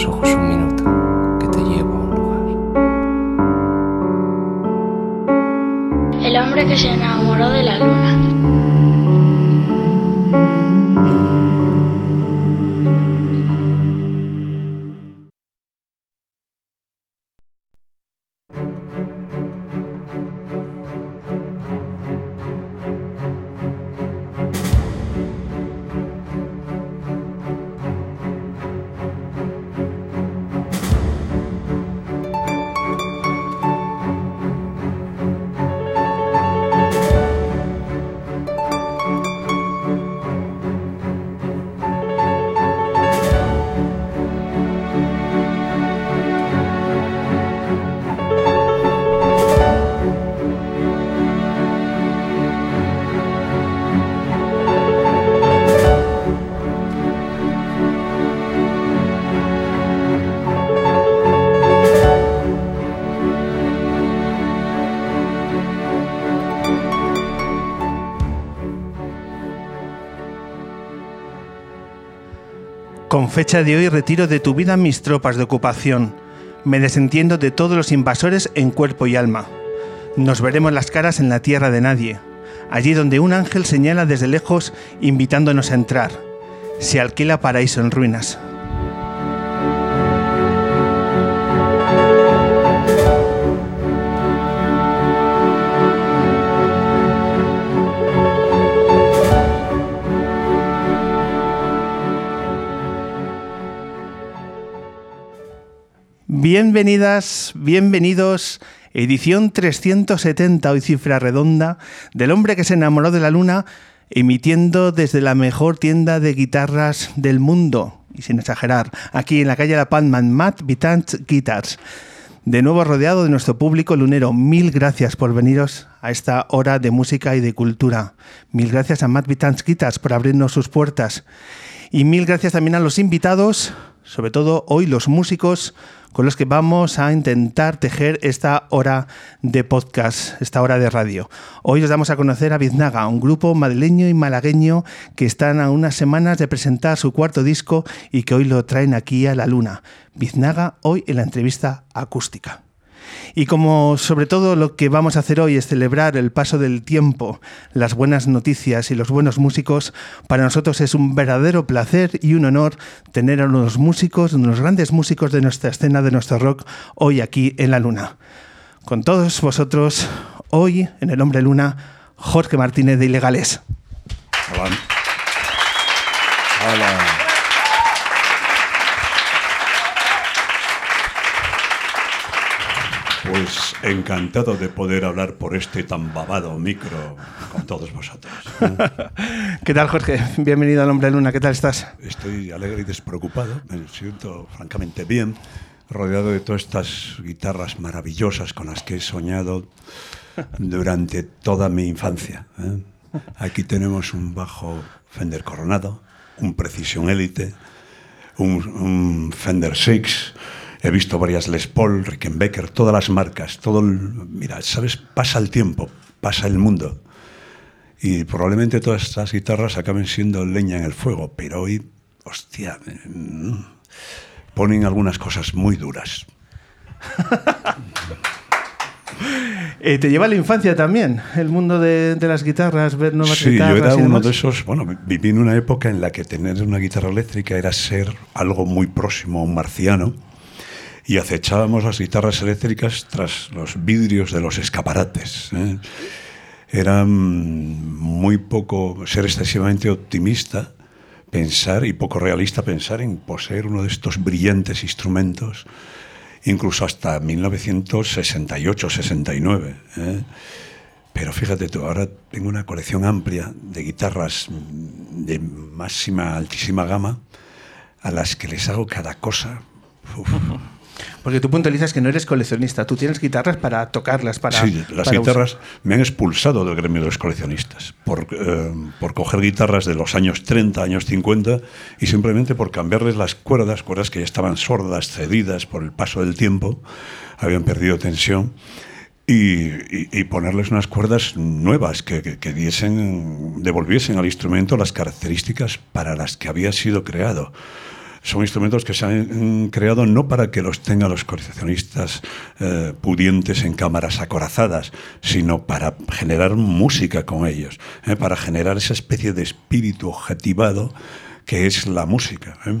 los ojos un minuto, que te llevo a un lugar. El hombre que se enamoró de la luna. Fecha de hoy retiro de tu vida mis tropas de ocupación. Me desentiendo de todos los invasores en cuerpo y alma. Nos veremos las caras en la tierra de nadie, allí donde un ángel señala desde lejos invitándonos a entrar. Se alquila paraíso en ruinas. Bienvenidas, bienvenidos. Edición 370, hoy cifra redonda, del hombre que se enamoró de la luna, emitiendo desde la mejor tienda de guitarras del mundo, y sin exagerar, aquí en la calle La Palma, Matt Vitant Guitars. De nuevo rodeado de nuestro público lunero, mil gracias por veniros a esta hora de música y de cultura. Mil gracias a Matt Vitant Guitars por abrirnos sus puertas. Y mil gracias también a los invitados, sobre todo hoy los músicos, con los que vamos a intentar tejer esta hora de podcast, esta hora de radio. Hoy os damos a conocer a Biznaga, un grupo madrileño y malagueño que están a unas semanas de presentar su cuarto disco y que hoy lo traen aquí a la luna. Biznaga hoy en la entrevista acústica. Y como sobre todo lo que vamos a hacer hoy es celebrar el paso del tiempo, las buenas noticias y los buenos músicos, para nosotros es un verdadero placer y un honor tener a unos músicos, unos grandes músicos de nuestra escena, de nuestro rock, hoy aquí en la Luna. Con todos vosotros, hoy en El Hombre Luna, Jorge Martínez de Ilegales. Hola. Hola. Pues encantado de poder hablar por este tan babado micro con todos vosotros. ¿Qué tal, Jorge? Bienvenido al Hombre Luna. ¿Qué tal estás? Estoy alegre y despreocupado. Me siento francamente bien, rodeado de todas estas guitarras maravillosas con las que he soñado durante toda mi infancia. ¿eh? Aquí tenemos un bajo Fender Coronado, un Precision Elite, un, un Fender Six He visto varias Les Paul, Rickenbacker, todas las marcas, todo mira, sabes, pasa el tiempo, pasa el mundo. Y probablemente todas estas guitarras acaben siendo leña en el fuego, pero hoy, hostia, mm, ponen algunas cosas muy duras. Eh, ¿Te lleva a la infancia también el mundo de, las guitarras, ver nuevas sí, guitarras? Sí, yo era uno de esos. Bueno, viví en una época en la que tener una guitarra eléctrica era ser algo muy próximo a un marciano y acechábamos las guitarras eléctricas tras los vidrios de los escaparates. ¿eh? Era muy poco, ser excesivamente optimista, pensar y poco realista pensar en poseer uno de estos brillantes instrumentos, incluso hasta 1968-69. ¿eh? Pero fíjate tú, ahora tengo una colección amplia de guitarras de máxima, altísima gama, a las que les hago cada cosa. Porque tú puntualizas que no eres coleccionista, tú tienes guitarras para tocarlas, para... Sí, las guitarras me han expulsado del gremio de los coleccionistas por, eh, por coger guitarras de los años 30, años 50 y simplemente por cambiarles las cuerdas, cuerdas que ya estaban sordas, cedidas por el paso del tiempo, habían perdido tensión. Y, ponerles unas cuerdas nuevas que, que, diesen, devolviesen al instrumento las características para las que había sido creado. Son instrumentos que se han creado no para que los tengan los coleccionistas eh, pudientes en cámaras acorazadas, sino para generar música con ellos, ¿eh? para generar esa especie de espíritu objetivado que es la música. ¿eh?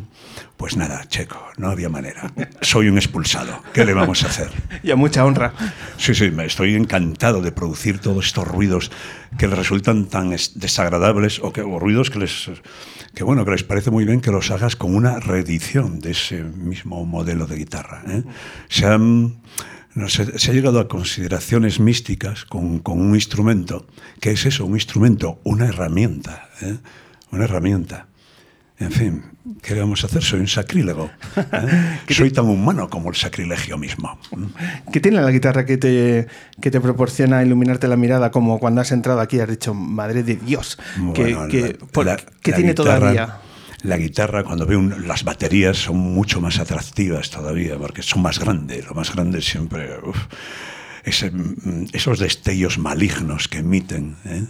Pues nada, Checo, no había manera. Soy un expulsado. ¿Qué le vamos a hacer? Y a mucha honra. Sí, sí, me estoy encantado de producir todos estos ruidos que les resultan tan desagradables o, que, o ruidos que les, que, bueno, que les parece muy bien que los hagas con una reedición de ese mismo modelo de guitarra. ¿eh? Se, han, no se ha llegado a consideraciones místicas con, con, un instrumento. ¿Qué es eso? Un instrumento, una herramienta. ¿eh? Una herramienta. En fin, ¿qué vamos a hacer? Soy un sacrílego. ¿eh? Soy tan humano como el sacrilegio mismo. ¿Qué tiene la guitarra que te, que te proporciona iluminarte la mirada como cuando has entrado aquí y has dicho, madre de Dios? Bueno, ¿Qué, la, la, ¿qué la tiene guitarra, todavía? La guitarra, cuando veo un, las baterías, son mucho más atractivas todavía, porque son más grandes. Lo más grande siempre... Uf, ese, esos destellos malignos que emiten. ¿eh?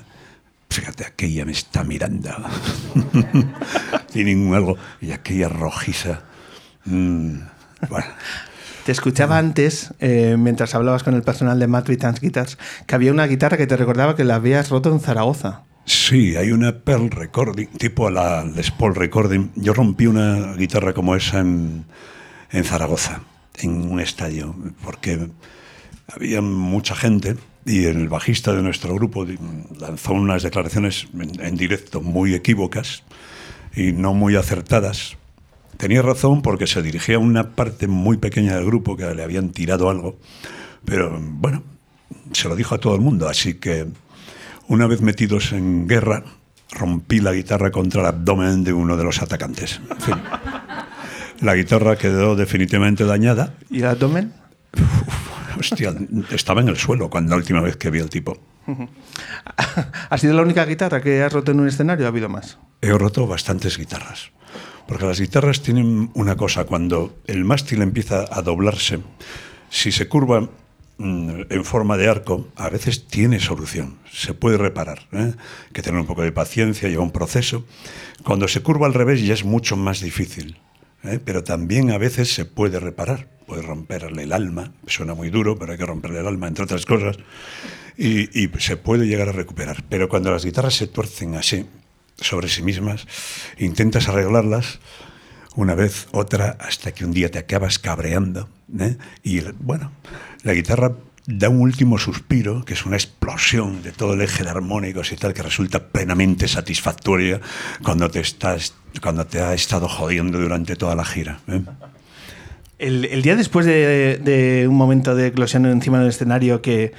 Fíjate, aquella me está mirando. Tiene algo. Y aquella rojiza. Mm, bueno. Te escuchaba antes, eh, mientras hablabas con el personal de Vitans Guitars, que había una guitarra que te recordaba que la habías roto en Zaragoza. Sí, hay una Pearl Recording, tipo la Les Paul Recording. Yo rompí una guitarra como esa en, en Zaragoza, en un estadio, porque había mucha gente y el bajista de nuestro grupo lanzó unas declaraciones en, en, directo muy equívocas y no muy acertadas. Tenía razón porque se dirigía a una parte muy pequeña del grupo que le habían tirado algo, pero bueno, se lo dijo a todo el mundo, así que una vez metidos en guerra, rompí la guitarra contra el abdomen de uno de los atacantes. En fin, la guitarra quedó definitivamente dañada. ¿Y el abdomen? Uf, hostia, estaba en el suelo cuando la última vez que vi al tipo. ¿Ha sido la única guitarra que has roto en un escenario ha habido más? He roto bastantes guitarras. Porque las guitarras tienen una cosa, cuando el mástil empieza a doblarse, si se curva mmm, en forma de arco, a veces tiene solución, se puede reparar. ¿eh? Hay que tener un poco de paciencia, lleva un proceso. Cuando se curva al revés ya es mucho más difícil. ¿eh? Pero también a veces se puede reparar, puede romperle el alma, suena muy duro, pero hay que romperle el alma, entre otras cosas, y, y se puede llegar a recuperar. Pero cuando las guitarras se tuercen así, sobre sí mismas, intentas arreglarlas una vez, otra, hasta que un día te acabas cabreando. ¿eh? Y bueno, la guitarra da un último suspiro, que es una explosión de todo el eje de armónicos y tal, que resulta plenamente satisfactoria cuando te, estás, cuando te ha estado jodiendo durante toda la gira. ¿eh? El, día después de, un momento de eclosión encima del escenario que,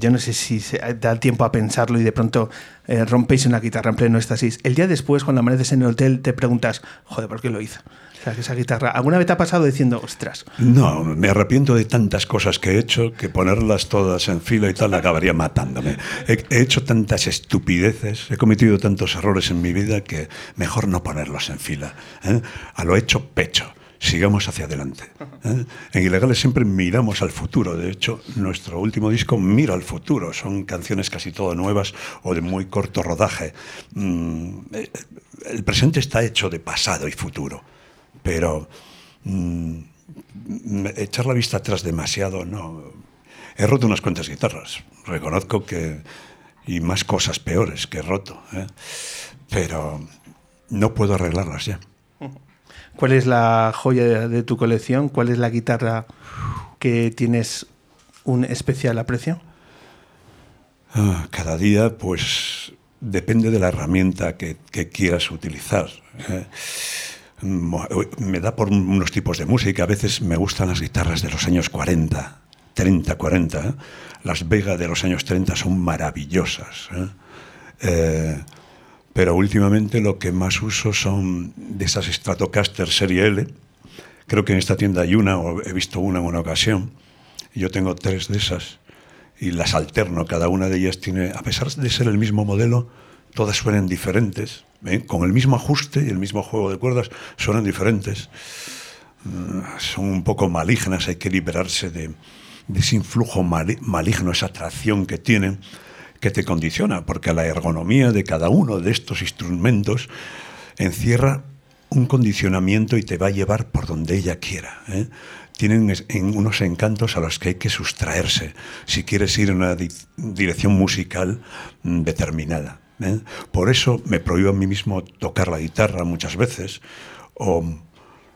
yo no sé si da tiempo a pensarlo y de pronto eh, rompéis una guitarra en pleno éxtasis. El día después, cuando amaneces en el hotel, te preguntas, joder, ¿por qué lo hice? O sea, que esa guitarra, ¿alguna vez te ha pasado diciendo, ostras? No, me arrepiento de tantas cosas que he hecho que ponerlas todas en fila y tal acabaría matándome. He, he hecho tantas estupideces, he cometido tantos errores en mi vida que mejor no ponerlos en fila. ¿eh? A lo hecho, pecho sigamos hacia adelante. ¿eh? En Ilegales siempre miramos al futuro. De hecho, nuestro último disco mira al futuro. Son canciones casi todo nuevas o de muy corto rodaje. Mm, el presente está hecho de pasado y futuro. Pero mm, echar la vista atrás demasiado, no. He roto unas cuantas guitarras. Reconozco que. y más cosas peores que he roto. ¿eh? Pero no puedo arreglarlas ya. ¿Cuál es la joya de tu colección? ¿Cuál es la guitarra que tienes un especial aprecio? Ah, cada día, pues depende de la herramienta que, quieras utilizar. ¿eh? Me da por unos tipos de música. A veces me gustan las guitarras de los años 40, 30, 40. ¿eh? Las Vega de los años 30 son maravillosas. ¿eh? Pero últimamente lo que más uso son de esas Stratocaster Serie L. Creo que en esta tienda hay una, o he visto una en una ocasión. Yo tengo tres de esas y las alterno. Cada una de ellas tiene, a pesar de ser el mismo modelo, todas suenan diferentes. ¿eh? Con el mismo ajuste y el mismo juego de cuerdas, suenan diferentes. Son un poco malignas, hay que liberarse de, de ese influjo maligno, esa atracción que tienen que te condiciona, porque la ergonomía de cada uno de estos instrumentos encierra un condicionamiento y te va a llevar por donde ella quiera. ¿eh? Tienen en unos encantos a los que hay que sustraerse si quieres ir en una dirección musical mm, determinada. ¿eh? Por eso me prohíbo a mí mismo tocar la guitarra muchas veces o,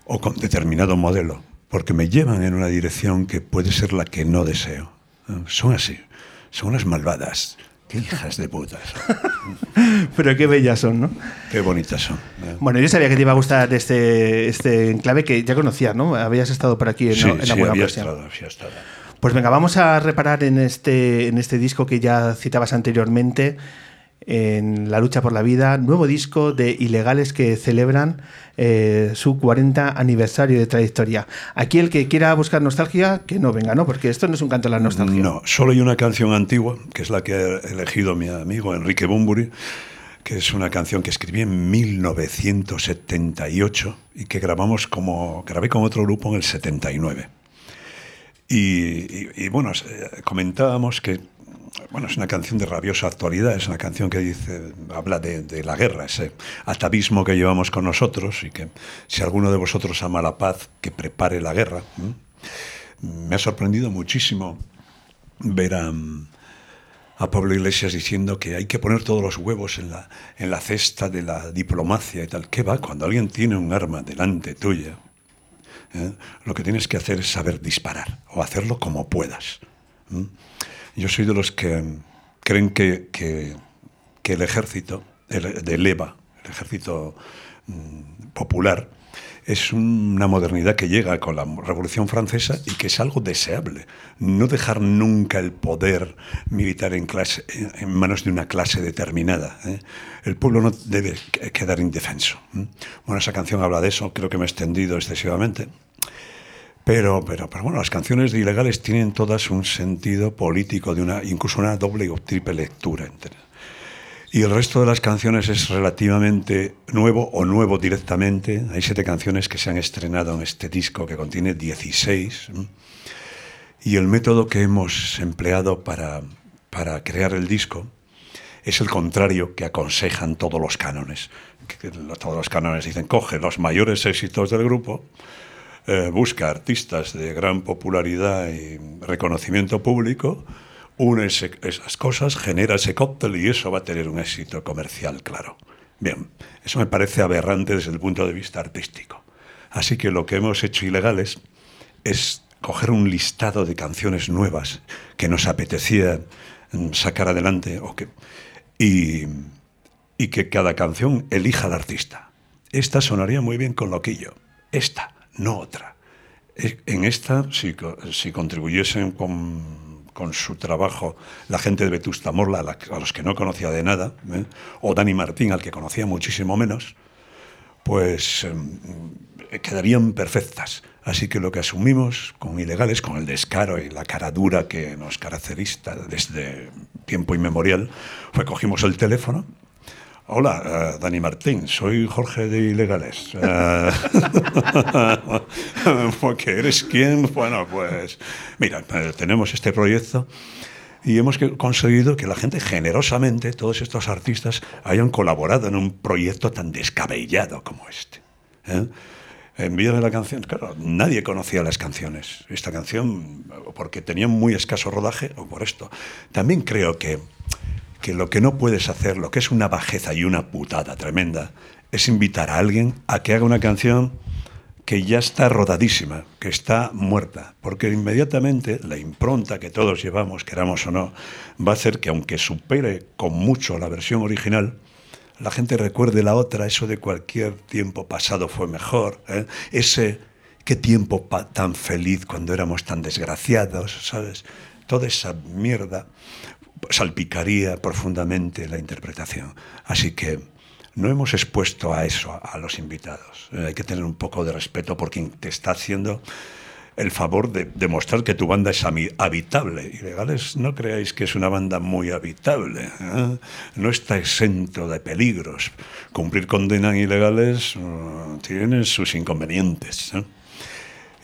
o con determinado modelo, porque me llevan en una dirección que puede ser la que no deseo. ¿eh? Son así, son unas malvadas. Qué hijas de putas. Pero qué bellas son, ¿no? Qué bonitas son. ¿eh? Bueno, yo sabía que te iba a gustar este, este enclave que ya conocías, ¿no? Habías estado por aquí en, sí, en sí, alguna había ocasión. estado, había estado. Pues venga, vamos a reparar en este, en este disco que ya citabas anteriormente, en La lucha por la vida, nuevo disco de Ilegales que celebran eh, su 40 aniversario de trayectoria. Aquí el que quiera buscar nostalgia, que no venga, ¿no? Porque esto no es un canto a la nostalgia. No, solo hay una canción antigua, que es la que ha elegido mi amigo Enrique Bumburi, que es una canción que escribí en 1978 y que grabamos como, grabé con otro grupo en el 79. Y, y, bueno, eh, comentábamos que bueno, es una canción de rabiosa actualidad, es una canción que dice, habla de, la guerra, ese atavismo que llevamos con nosotros y que si alguno de vosotros ama la paz, que prepare la guerra. Me ha sorprendido muchísimo ver a, a Pablo Iglesias diciendo que hay que poner todos los huevos en la, en la cesta de la diplomacia y tal. ¿Qué va? Cuando alguien tiene un arma delante tuya, ¿eh? lo que tienes que hacer es saber disparar o hacerlo como puedas. ¿eh? Yo soy de los que creen que, que, que el ejército, el, del EVA, el ejército mmm, popular, es una modernidad que llega con la Revolución Francesa y que es algo deseable. No dejar nunca el poder militar en, clase, en manos de una clase determinada. ¿eh? El pueblo no debe quedar indefenso. ¿eh? Bueno, esa canción habla de eso, creo que me he extendido excesivamente. Pero, pero, pero, bueno, las canciones de ilegales tienen todas un sentido político, de una, incluso una doble o triple lectura. Y el resto de las canciones es relativamente nuevo o nuevo directamente. Hay siete canciones que se han estrenado en este disco que contiene 16. Y el método que hemos empleado para, para crear el disco es el contrario que aconsejan todos los cánones. Todos los cánones dicen, coge los mayores éxitos del grupo, eh, busca artistas de gran popularidad y reconocimiento público, une esas cosas, genera ese cóctel y eso va a tener un éxito comercial, claro. Bien, eso me parece aberrante desde el punto de vista artístico. Así que lo que hemos hecho ilegales es coger un listado de canciones nuevas que nos apetecía sacar adelante o que, y, y que cada canción elija al artista. Esta sonaría muy bien con Loquillo. Esta no otra. En esta, si, contribuyesen con, su trabajo la gente de Vetusta Morla, a, los que no conocía de nada, ¿eh? o Dani Martín, al que conocía muchísimo menos, pues eh, quedarían perfectas. Así que lo que asumimos con ilegales, con el descaro y la cara dura que nos caracteriza desde tiempo inmemorial, fue cogimos el teléfono Hola, uh, Dani Martín, soy Jorge de Ilegales. Uh, porque eres quién, bueno, pues mira, tenemos este proyecto y hemos conseguido que la gente generosamente, todos estos artistas, hayan colaborado en un proyecto tan descabellado como este. ¿eh? Envíame la canción. Claro, nadie conocía las canciones. Esta canción, porque tenía muy escaso rodaje, o por esto. También creo que que lo que no puedes hacer, lo que es una bajeza y una putada tremenda, es invitar a alguien a que haga una canción que ya está rodadísima, que está muerta, porque inmediatamente la impronta que todos llevamos, queramos o no, va a hacer que aunque supere con mucho la versión original, la gente recuerde la otra, eso de cualquier tiempo pasado fue mejor, ¿eh? ese qué tiempo tan feliz cuando éramos tan desgraciados, ¿sabes? Toda esa mierda salpicaría profundamente la interpretación. Así que no hemos expuesto a eso a los invitados. Eh, hay que tener un poco de respeto por quien te está haciendo el favor de demostrar que tu banda es habitable. Ilegales, no creáis que es una banda muy habitable. ¿eh? No está exento de peligros. Cumplir condena en ilegales uh, tiene sus inconvenientes. ¿eh?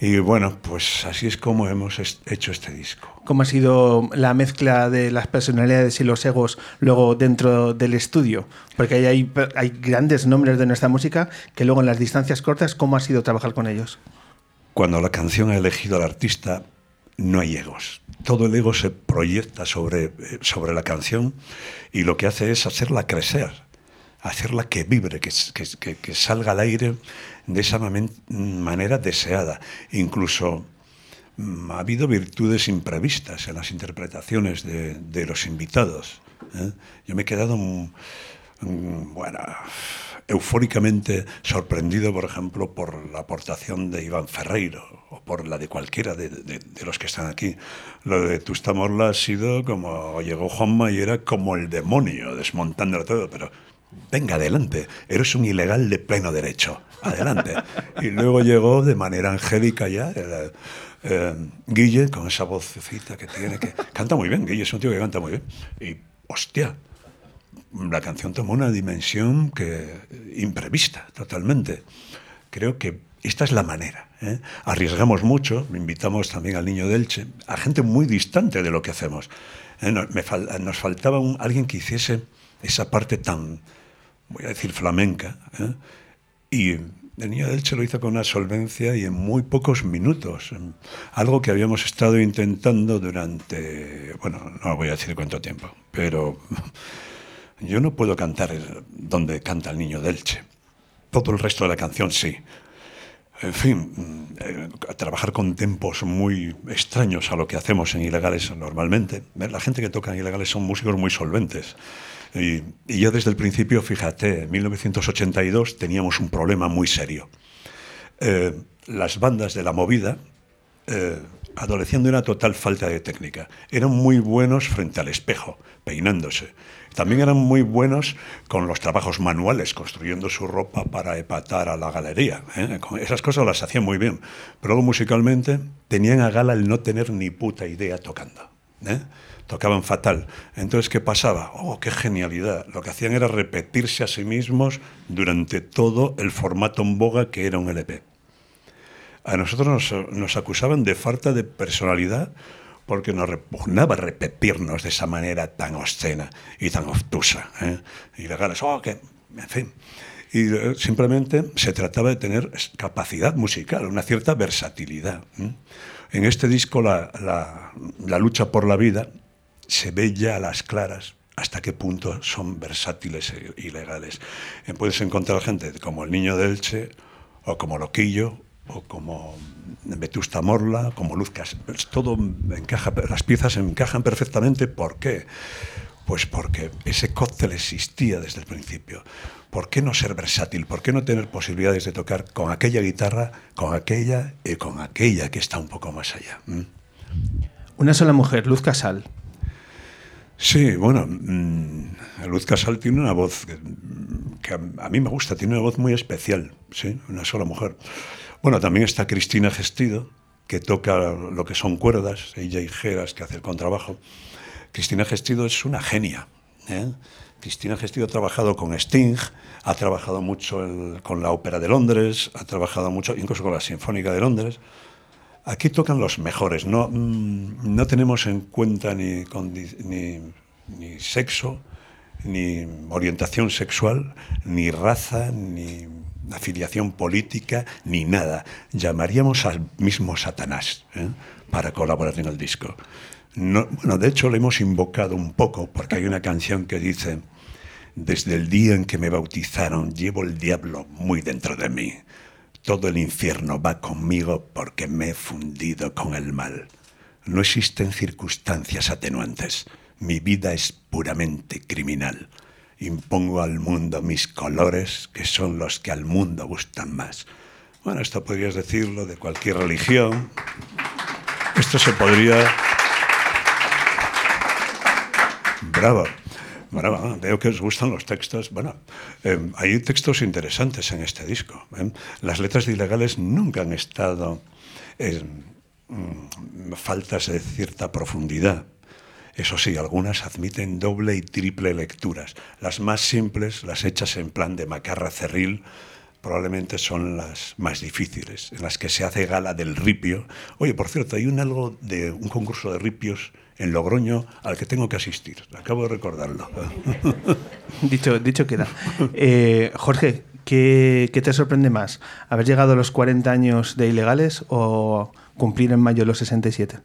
Y bueno, pues así es como hemos hecho este disco. ¿Cómo ha sido la mezcla de las personalidades y los egos luego dentro del estudio? Porque hay, hay, grandes nombres de nuestra música que luego en las distancias cortas, ¿cómo ha sido trabajar con ellos? Cuando la canción ha elegido al artista, no hay egos. Todo el ego se proyecta sobre, eh, sobre la canción y lo que hace es hacerla crecer, hacerla que vibre, que, que, que salga al aire de esa manera deseada. Incluso mm, ha habido virtudes imprevistas en las interpretaciones de, los invitados. ¿eh? Yo me he quedado, mm, mm, bueno, eufóricamente sorprendido, por ejemplo, por la aportación de Iván Ferreiro o por la de cualquiera de, los que están aquí. Lo de Tustamorla ha sido como llegó Juanma y era como el demonio desmontándolo todo, pero venga adelante, eres un ilegal de pleno derecho, adelante. Y luego llegó de manera angélica ya eh, eh, Guille, con esa vocecita que tiene, que canta muy bien, Guille es un tío que canta muy bien. Y, hostia, la canción tomó una dimensión que imprevista, totalmente. Creo que esta es la manera. ¿eh? Arriesgamos mucho, invitamos también al niño Delche, a gente muy distante de lo que hacemos. Nos, faltaba alguien que hiciese esa parte tan voy a decir flamenca. ¿eh? Y el niño de Elche lo hizo con una solvencia y en muy pocos minutos. Algo que habíamos estado intentando durante, bueno, no voy a decir cuánto tiempo, pero yo no puedo cantar donde canta el niño de Elche. Todo el resto de la canción sí. En fin, eh, trabajar con tempos muy extraños a lo que hacemos en ilegales normalmente. La gente que toca en ilegales son músicos muy solventes. Y, yo desde el principio, fíjate, en 1982 teníamos un problema muy serio. Eh, las bandas de la movida eh, adolecían de una total falta de técnica. Eran muy buenos frente al espejo, peinándose. También eran muy buenos con los trabajos manuales, construyendo su ropa para epatar a la galería. ¿eh? Esas cosas las hacían muy bien. Pero luego musicalmente tenían a gala el no tener ni puta idea tocando. ¿eh? Tocaban fatal. Entonces, ¿qué pasaba? ¡Oh, qué genialidad! Lo que hacían era repetirse a sí mismos durante todo el formato en boga que era un LP. A nosotros nos, acusaban de falta de personalidad porque nos repugnaba repetirnos de esa manera tan obscena y tan obtusa. ¿eh? Y legales, ¡oh, qué! En fin. Y eh, simplemente se trataba de tener capacidad musical, una cierta versatilidad. En este disco, la, la lucha por la vida se ve ya a las claras hasta qué punto son versátiles e ilegales. Eh, puedes encontrar gente como el niño de Elche, o como Loquillo, o como Vetusta Morla, como Luz pues Todo encaja, las piezas encajan perfectamente. ¿Por qué? Pues porque ese cóctel existía desde el principio. ¿Por qué no ser versátil? ¿Por qué no tener posibilidades de tocar con aquella guitarra, con aquella y con aquella que está un poco más allá? ¿Mm? Una sola mujer, Luz Casal, Sí, bueno, mm, Luz Casal tiene una voz que, a, mí me gusta, tiene una voz muy especial, sí, una sola mujer. Bueno, también está Cristina Gestido, que toca lo que son cuerdas, ella y Geras, que hace el contrabajo. Cristina Gestido es una genia. ¿eh? Cristina Gestido ha trabajado con Sting, ha trabajado mucho con la Ópera de Londres, ha trabajado mucho incluso con la Sinfónica de Londres. Aquí tocan los mejores, no, mm, no tenemos en cuenta ni, sexo, ni orientación sexual, ni raza, ni afiliación política, ni nada. Llamaríamos al mismo Satanás ¿eh? para colaborar en el disco. No, bueno, de hecho, lo hemos invocado un poco porque hay una canción que dice, desde el día en que me bautizaron, llevo el diablo muy dentro de mí. Todo el infierno va conmigo porque me he fundido con el mal. No existen circunstancias atenuantes. Mi vida es puramente criminal. Impongo al mundo mis colores, que son los que al mundo gustan más. Bueno, esto podrías decirlo de cualquier religión. Esto se podría... Bravo. Bueno, veo que os gustan los textos. Bueno, em, hay textos interesantes en este disco. ¿eh? Las letras de ilegales nunca han estado mm, faltas de cierta profundidad. Eso sí, algunas admiten doble y triple lecturas. Las más simples, las hechas en plan de macarra cerril, probablemente son las más difíciles, en las que se hace gala del ripio. Oye, por cierto, hay un algo de un concurso de ripios en Logroño al que tengo que asistir. Acabo de recordarlo. dicho, dicho queda. Eh, Jorge, ¿qué, ¿qué, te sorprende más? ¿Haber llegado a los 40 años de ilegales o cumplir en mayo los 67?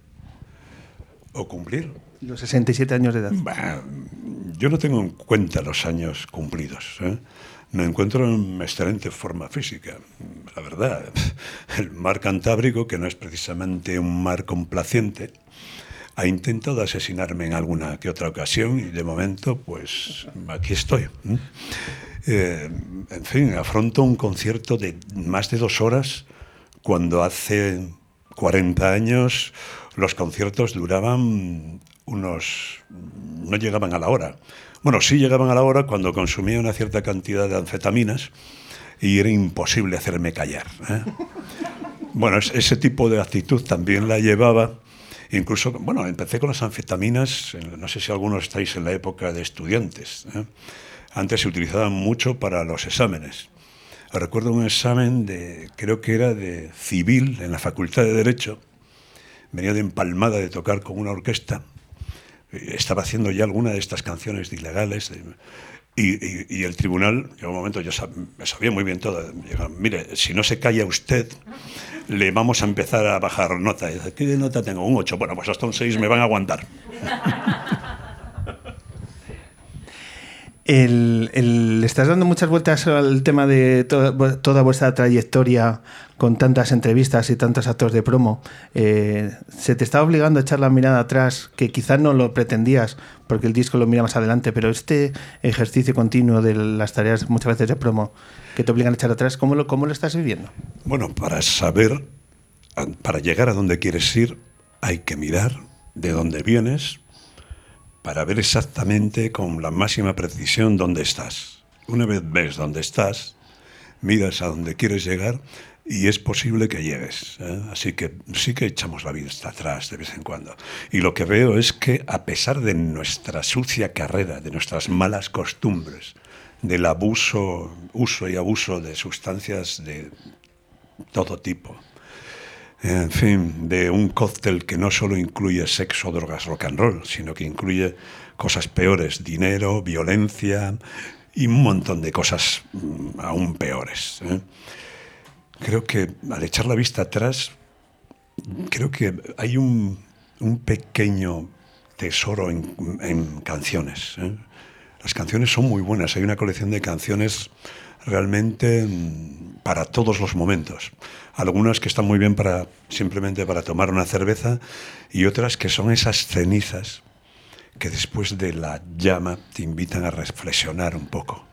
¿O cumplir? Los 67 años de edad. Bah, yo no tengo en cuenta los años cumplidos. ¿eh? Me encuentro en excelente forma física, la verdad. El mar Cantábrico, que no es precisamente un mar complaciente, ha intentado asesinarme en alguna que otra ocasión y de momento, pues aquí estoy. Eh, en fin, afronto un concierto de más de dos horas cuando hace 40 años los conciertos duraban unos... no llegaban a la hora. Bueno, sí llegaban a la hora cuando consumía una cierta cantidad de anfetaminas y era imposible hacerme callar. ¿eh? Bueno, ese tipo de actitud también la llevaba Incluso, bueno, empecé con las anfetaminas, no sé si algunos estáis en la época de estudiantes. ¿eh? Antes se utilizaban mucho para los exámenes. Recuerdo un examen de, creo que era de civil en la Facultad de Derecho. Venía de empalmada de tocar con una orquesta. Estaba haciendo ya alguna de estas canciones ilegales. Y, y, el tribunal, en un momento, yo me sabía muy bien todo. Mire, si no se calla usted, le vamos a empezar a bajar nota. ¿qué nota tengo? Un 8. Bueno, pues hasta un 6 me van a aguantar. El, estás dando muchas vueltas al tema de toda vuestra trayectoria con tantas entrevistas y tantos actos de promo. Eh, ¿Se te está obligando a echar la mirada atrás, que quizás no lo pretendías porque el disco lo mira más adelante, pero este ejercicio continuo de las tareas muchas veces de promo que te obligan a echar atrás, ¿cómo lo, cómo lo estás viviendo? Bueno, para saber, para llegar a donde quieres ir, hay que mirar de dónde vienes, para ver exactamente con la máxima precisión dónde estás. Una vez ves dónde estás, miras a dónde quieres llegar y es posible que llegues. ¿eh? Así que sí que echamos la vista atrás de vez en cuando. Y lo que veo es que a pesar de nuestra sucia carrera, de nuestras malas costumbres, del abuso, uso y abuso de sustancias de todo tipo, en fin, de un cóctel que no solo incluye sexo, drogas, rock and roll, sino que incluye cosas peores, dinero, violencia y un montón de cosas mm, aún peores. ¿eh? Creo que al echar la vista atrás, creo que hay un, pequeño tesoro en, canciones. ¿eh? Las canciones son muy buenas, hay una colección de canciones realmente mm, para todos los momentos. Algunas que están muy bien para simplemente para tomar una cerveza y otras que son esas cenizas que después de la llama te invitan a reflexionar un poco.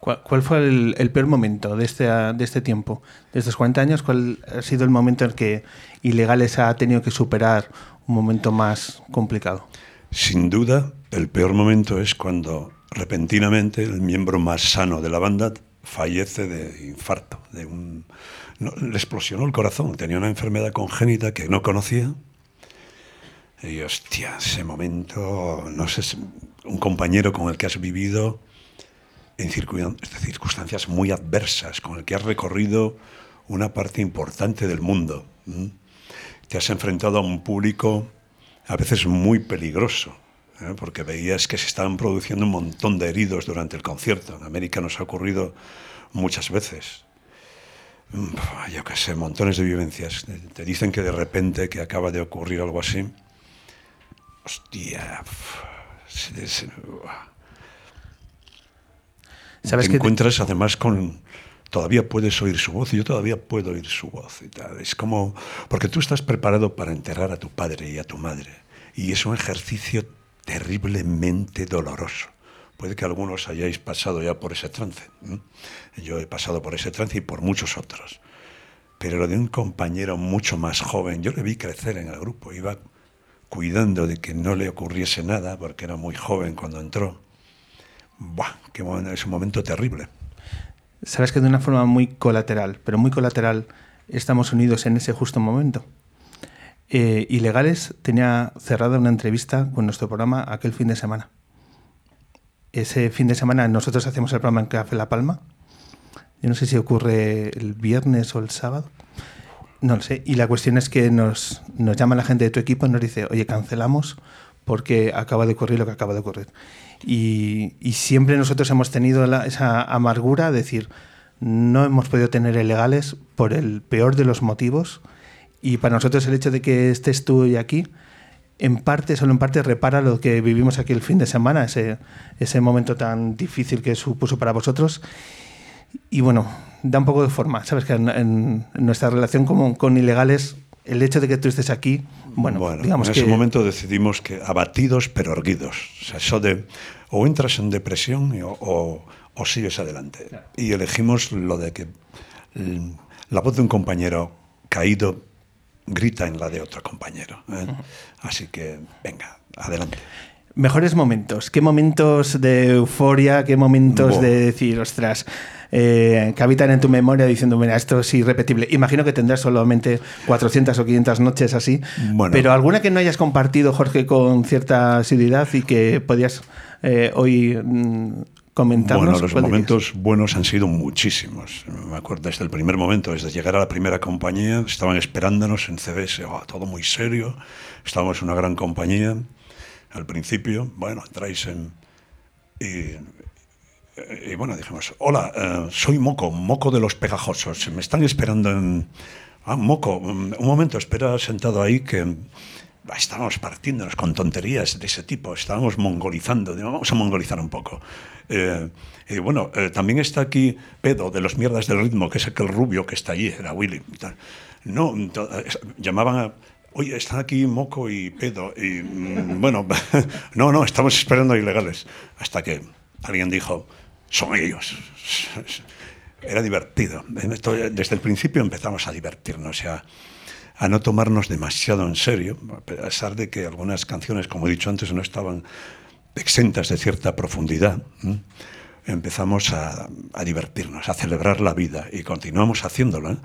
¿Cuál, fue el, peor momento de este, de este tiempo? De estos 40 años, ¿cuál ha sido el momento en que Ilegales ha tenido que superar un momento más complicado? Sin duda, el peor momento es cuando repentinamente el miembro más sano de la banda fallece de infarto, de un, le explosionó el corazón, tenía una enfermedad congénita que no conocía. Y hostia, ese momento, no sé, un compañero con el que has vivido en circunstancias muy adversas, con el que has recorrido una parte importante del mundo. Te has enfrentado a un público a veces muy peligroso, ¿eh? porque veías que se estaban produciendo un montón de heridos durante el concierto. En América nos ha ocurrido muchas veces. Mm, yo qué sé, montones de vivencias. Te dicen que de repente que acaba de ocurrir algo así. Hostia. ¿Sabes te encuentras además con todavía puedes oír su voz y yo todavía puedo oír su voz y tal. Es como porque tú estás preparado para enterrar a tu padre y a tu madre y es un ejercicio terriblemente doloroso. Puede que algunos hayáis pasado ya por ese trance. Yo he pasado por ese trance y por muchos otros. Pero lo de un compañero mucho más joven, yo le vi crecer en el grupo, iba cuidando de que no le ocurriese nada, porque era muy joven cuando entró. Buah, qué es un momento terrible. Sabes que de una forma muy colateral, pero muy colateral, estamos unidos en ese justo momento. Eh, Ilegales tenía cerrada una entrevista con nuestro programa aquel fin de semana. Ese fin de semana nosotros hacemos el programa en Café La Palma. Yo no sé si ocurre el viernes o el sábado. No lo sé. Y la cuestión es que nos, nos llama la gente de tu equipo y nos dice, oye, cancelamos porque acaba de ocurrir lo que acaba de ocurrir. Y, siempre nosotros hemos tenido esa amargura de decir, no hemos podido tener ilegales por el peor de los motivos. Y para nosotros el hecho de que estés tú hoy aquí, en parte, solo en parte, repara lo que vivimos aquí el fin de semana, ese, ese momento tan difícil que supuso para vosotros. Y bueno, da un poco de forma, ¿sabes? Que en, en nuestra relación con, con ilegales, el hecho de que tú estés aquí, bueno, digamos en que... ese momento decidimos que abatidos pero erguidos. O sea, eso de o entras en depresión y- o, o- o sigues adelante. Y elegimos lo de que la voz de un compañero caído grita en la de otro compañero. ¿eh? Así que, venga, adelante. Mejores momentos. ¿Qué momentos de euforia? ¿Qué momentos de decir, ostras, eh, que habitan en tu memoria diciendo, mira, esto es irrepetible? Imagino que tendrás solamente 400 o 500 noches así. Bueno. Pero alguna que no hayas compartido, Jorge, con cierta asiduidad y que podías eh, hoy mm, comentarnos. Bueno, los momentos buenos han sido muchísimos. Me acuerdo desde el primer momento, desde llegar a la primera compañía, estaban esperándonos en CBS, oh, todo muy serio. Estábamos en una gran compañía. Al principio, bueno, entráis en. Y, y bueno, dijimos: Hola, eh, soy Moco, Moco de los Pegajosos. Me están esperando en. Ah, Moco, mm, un momento, espera sentado ahí que. Ah, Estábamos partiéndonos con tonterías de ese tipo, estábamos mongolizando, vamos a mongolizar un poco. Eh, y bueno, eh, también está aquí Pedo de los mierdas del ritmo, que es aquel rubio que está allí, era Willy. tal. No, eh, llamaban a. Oye, están aquí Moco y Pedo. Y mm, bueno, no, no, estamos esperando a ilegales. Hasta que alguien dijo: Son ellos. Era divertido. Esto- Desde el principio empezamos a divertirnos, ya a no tomarnos demasiado en serio, a pesar de que algunas canciones, como he dicho antes, no estaban exentas de cierta profundidad. Empezamos a, divertirnos, a celebrar la vida y continuamos haciéndolo.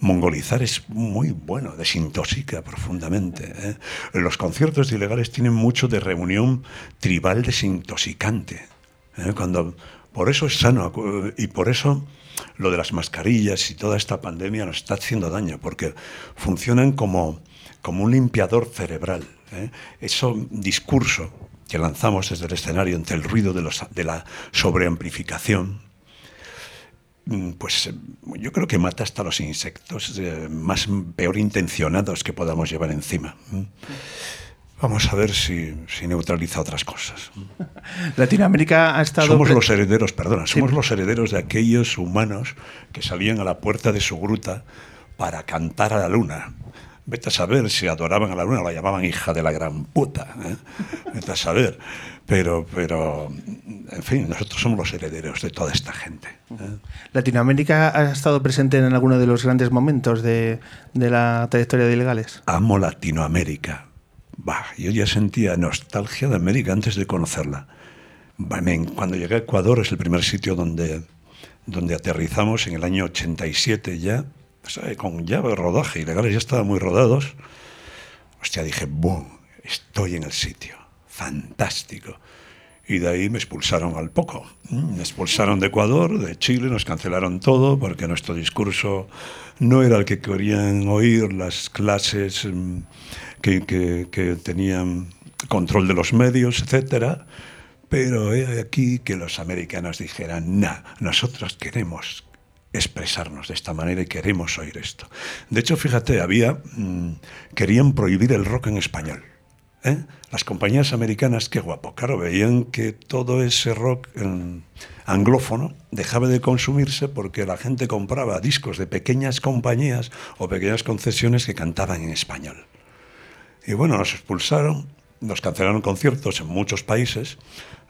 Mongolizar es muy bueno, desintoxica profundamente. ¿eh? Los conciertos ilegales tienen mucho de reunión tribal desintoxicante. ¿eh? Cuando, por eso es sano y por eso lo de las mascarillas y toda esta pandemia nos está haciendo daño, porque funcionan como, como un limpiador cerebral. ¿eh? Eso discurso que lanzamos desde el escenario ante el ruido de, los, de la sobreamplificación, mm, pues eh, yo creo que mata hasta los insectos eh, más peor intencionados que podamos llevar encima. ¿m? Vamos a ver si, si neutraliza otras cosas. Latinoamérica ha estado. Somos los herederos, perdona, somos los herederos de aquellos humanos que salían a la puerta de su gruta para cantar a la luna. Vete a saber si adoraban a la luna, la llamaban hija de la gran puta. ¿eh? Vete a saber. Pero, pero, en fin, nosotros somos los herederos de toda esta gente. ¿eh? ¿Latinoamérica ha estado presente en alguno de los grandes momentos de, de la trayectoria de ilegales? Amo Latinoamérica. Bah, yo ya sentía nostalgia de América antes de conocerla. Cuando llegué a Ecuador es el primer sitio donde, donde aterrizamos en el año 87 ya, sea, con ya rodaje, ilegales ya estaban muy rodados. Hostia, dije, ¡boom! Estoy en el sitio. Fantástico. Y de ahí me expulsaron al poco. Mm, Me expulsaron de Ecuador, de Chile, nos cancelaron todo porque nuestro discurso no era el que querían oír las clases mm, que, tenían control de los medios, etcétera. Pero he aquí que los americanos dijeran, nah, nosotros queremos expresarnos de esta manera y queremos oír esto. De hecho, fíjate, había mm, querían prohibir el rock en español. ¿eh? Las compañías americanas, qué guapo, claro, veían que todo ese rock anglófono dejaba de consumirse porque la gente compraba discos de pequeñas compañías o pequeñas concesiones que cantaban en español. Y bueno, nos expulsaron, nos cancelaron conciertos en muchos países,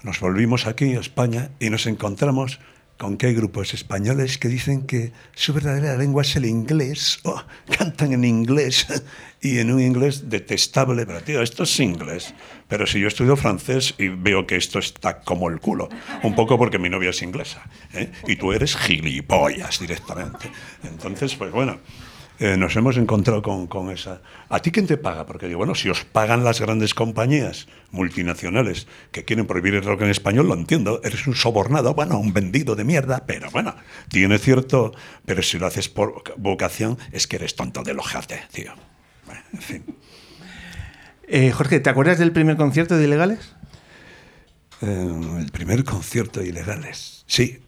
nos volvimos aquí a España y nos encontramos con que hay grupos españoles que dicen que su verdadera lengua es el inglés, oh, cantan en inglés y en un inglés detestable, pero tío, esto es inglés. Pero si yo estudio francés y veo que esto está como el culo, un poco porque mi novia es inglesa, ¿eh? y tú eres gilipollas directamente. Entonces, pues bueno, eh, nos hemos encontrado con, con, esa. ¿A ti quién te paga? Porque digo, bueno, si os pagan las grandes compañías multinacionales que quieren prohibir el rock en español, lo entiendo. Eres un sobornado, bueno, un vendido de mierda, pero bueno, tiene cierto. Pero si lo haces por vocación, es que eres tonto de ojate, tío. Bueno, en fin. Eh, Jorge, ¿te acuerdas del primer concierto de Ilegales? Eh, el primer concierto de Ilegales. Sí,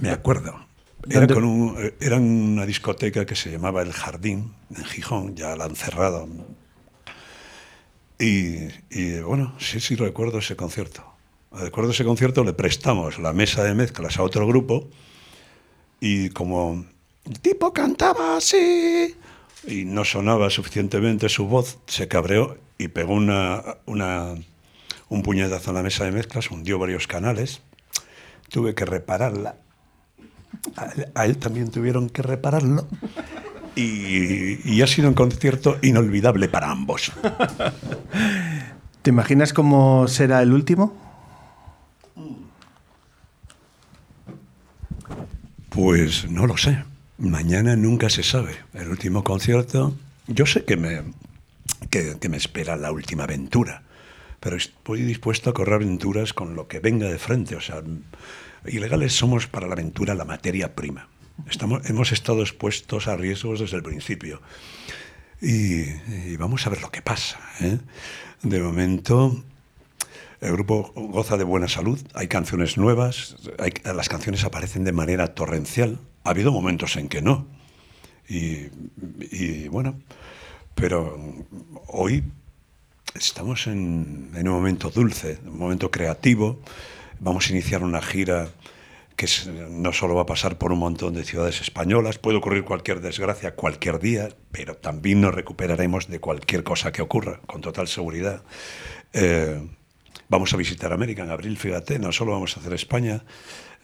me acuerdo. Era, con un, era una discoteca que se llamaba El Jardín, en Gijón, ya la han cerrado. Y, y, bueno, sí, sí recuerdo ese concierto. Recuerdo ese concierto, le prestamos la mesa de mezclas a otro grupo y como el tipo cantaba así y no sonaba suficientemente su voz, se cabreó y pegó una, una, un puñetazo en la mesa de mezclas, hundió varios canales. Tuve que repararla a él también tuvieron que repararlo. Y, y, ha sido un concierto inolvidable para ambos. ¿Te imaginas cómo será el último? Pues no lo sé. Mañana nunca se sabe. El último concierto, yo sé que me, que, que me espera la última aventura, pero estoy dispuesto a correr aventuras con lo que venga de frente. O sea, Ilegales somos para la aventura la materia prima. Estamos, hemos estado expuestos a riesgos desde el principio. Y, y vamos a ver lo que pasa. ¿eh? De momento, el grupo goza de buena salud, hay canciones nuevas, hay, las canciones aparecen de manera torrencial. Ha habido momentos en que no. Y, y bueno, pero hoy estamos en, en, un momento dulce, un momento creativo. Vamos a iniciar una gira que no solo va a pasar por un montón de ciudades españolas, puede ocurrir cualquier desgracia cualquier día, pero también nos recuperaremos de cualquier cosa que ocurra, con total seguridad. Eh, vamos a visitar América en abril, fíjate, no solo vamos a hacer España.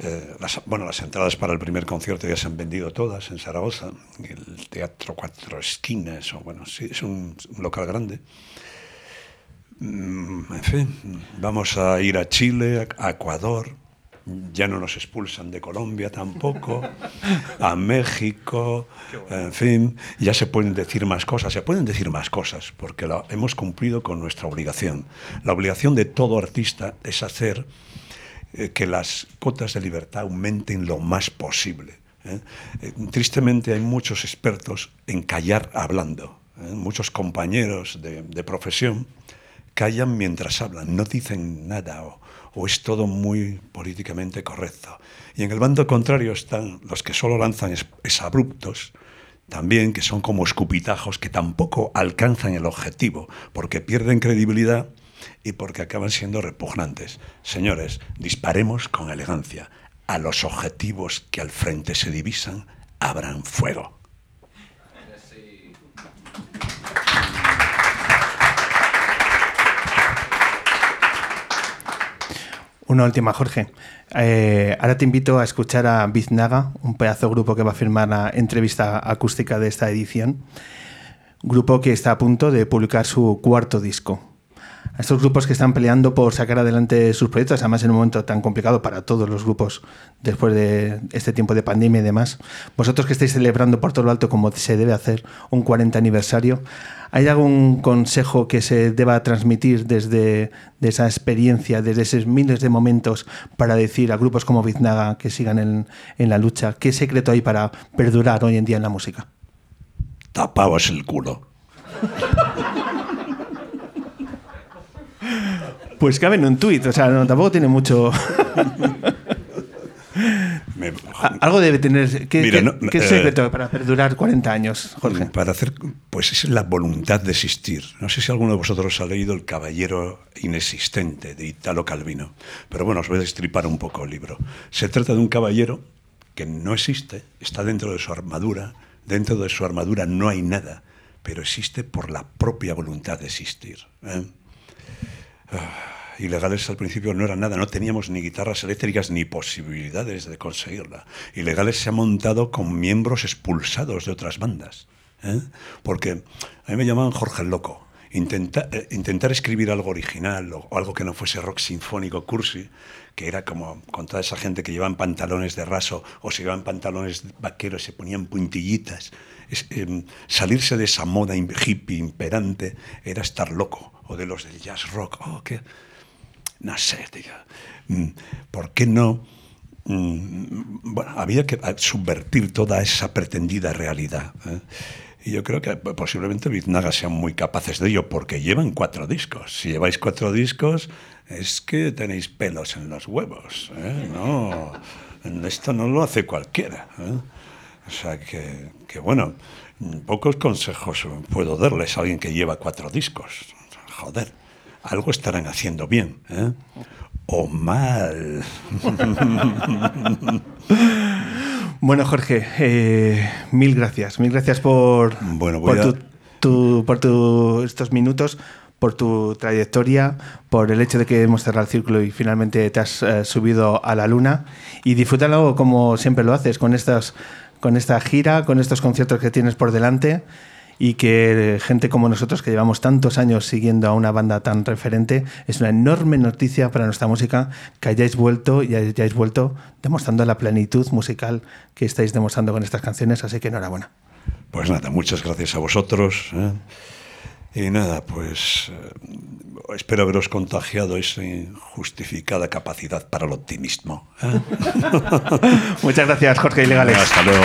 Eh, las, bueno, las entradas para el primer concierto ya se han vendido todas en Zaragoza, el Teatro Cuatro Esquinas, o bueno, es un local grande. Mm, en fin, vamos a ir a Chile, a Ecuador, ya no nos expulsan de Colombia tampoco, a México, en fin, ya se pueden decir más cosas, se pueden decir más cosas, porque la, hemos cumplido con nuestra obligación. La obligación de todo artista es hacer eh, que las cotas de libertad aumenten lo más posible. ¿eh? Eh, tristemente hay muchos expertos en callar hablando, muchos compañeros de, de profesión callan mientras hablan, no dicen nada o, es todo muy políticamente correcto. Y en el bando contrario están los que solo lanzan es, es abruptos, también que son como escupitajos que tampoco alcanzan el objetivo, porque pierden credibilidad y porque acaban siendo repugnantes. Señores, disparemos con elegancia. A los objetivos que al frente se divisan, abran fuego. Una última, Jorge. Eh, ahora te invito a escuchar a Biznaga, un pedazo de grupo que va a firmar la entrevista acústica de esta edición. Grupo que está a punto de publicar su cuarto disco. A estos grupos que están peleando por sacar adelante sus proyectos, además en un momento tan complicado para todos los grupos después de este tiempo de pandemia y demás. Vosotros que estáis celebrando por todo lo alto como se debe hacer un 40 aniversario, ¿Hay algún consejo que se deba transmitir desde de esa experiencia, desde esos miles de momentos, para decir a grupos como Biznaga que sigan en, en la lucha? ¿Qué secreto hay para perdurar hoy en día en la música? Tapaos el culo. Pues cabe en un tuit, o sea, no, tampoco tiene mucho. Me- Algo debe tener. ¿Qué, Mira, qué- no, qué eh, secreto para perdurar 40 años, Jorge? Para hacer, pues es la voluntad de existir. No sé si alguno de vosotros ha leído El Caballero Inexistente de Italo Calvino, pero bueno, os voy a destripar un poco el libro. Se trata de un caballero que no existe, está dentro de su armadura, dentro de su armadura no hay nada, pero existe por la propia voluntad de existir. ¿eh? Ah, Ilegales al principio no era nada, no teníamos ni guitarras eléctricas ni posibilidades de conseguirla. Ilegales se ha montado con miembros expulsados de otras bandas. ¿eh? Porque a mí me llamaban Jorge el Loco. intenta- eh, intentar escribir algo original o, algo que no fuese rock sinfónico cursi, que era como con toda esa gente que llevaban pantalones de raso o se llevaban pantalones vaqueros, se ponían puntillitas. Em, salirse de esa moda hippie imperante era estar loco, o de los del jazz rock. Oh, qué, no sé, tío. Mm, ¿Por qué no? Mm, Bueno, había que ah, subvertir toda esa pretendida realidad. ¿eh? Y yo creo que posiblemente Biznaga sean muy capaces de ello, porque llevan cuatro discos. Si lleváis cuatro discos, es que tenéis pelos en los huevos. ¿eh? No, esto no lo hace cualquiera. ¿eh? O sea que, que, bueno, pocos consejos puedo darles a alguien que lleva cuatro discos. Joder, algo estarán haciendo bien. ¿eh? O mal. Bueno, Jorge, eh, mil gracias. Mil gracias por, Bueno, por, a- tu, tu- por tu- estos minutos, por tu trayectoria, por el hecho de que hemos cerrado el círculo y finalmente te has eh, subido a la luna. Y disfrútalo como siempre lo haces, con, estas, con esta gira, con estos conciertos que tienes por delante. Y que gente como nosotros, que llevamos tantos años siguiendo a una banda tan referente, es una enorme noticia para nuestra música que hayáis vuelto y hayáis vuelto demostrando la plenitud musical que estáis demostrando con estas canciones. Así que enhorabuena. Pues nada, muchas gracias a vosotros. ¿eh? Y nada, pues eh, espero haberos contagiado esa injustificada capacidad para el optimismo. ¿eh? Muchas gracias, Jorge Ilegales. Hasta luego.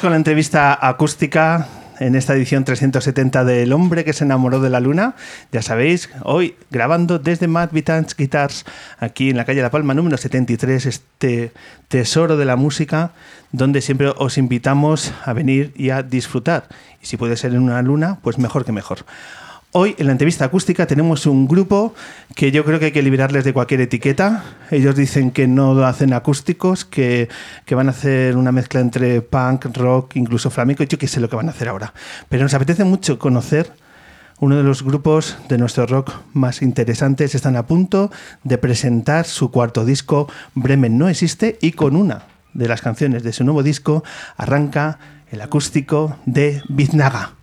Con la entrevista acústica en esta edición 370 del hombre que se enamoró de la luna. Ya sabéis, hoy grabando desde Mad Vitans Guitars, aquí en la calle La Palma número 73, este tesoro de la música, donde siempre os invitamos a venir y a disfrutar. Y si puede ser en una luna, pues mejor que mejor. Hoy en la entrevista acústica tenemos un grupo que yo creo que hay que liberarles de cualquier etiqueta. Ellos dicen que no hacen acústicos, que, que van a hacer una mezcla entre punk, rock, incluso flamenco. Yo qué sé lo que van a hacer ahora. Pero nos apetece mucho conocer uno de los grupos de nuestro rock más interesantes. Están a punto de presentar su cuarto disco, Bremen no existe, y con una de las canciones de su nuevo disco arranca el acústico de Biznaga.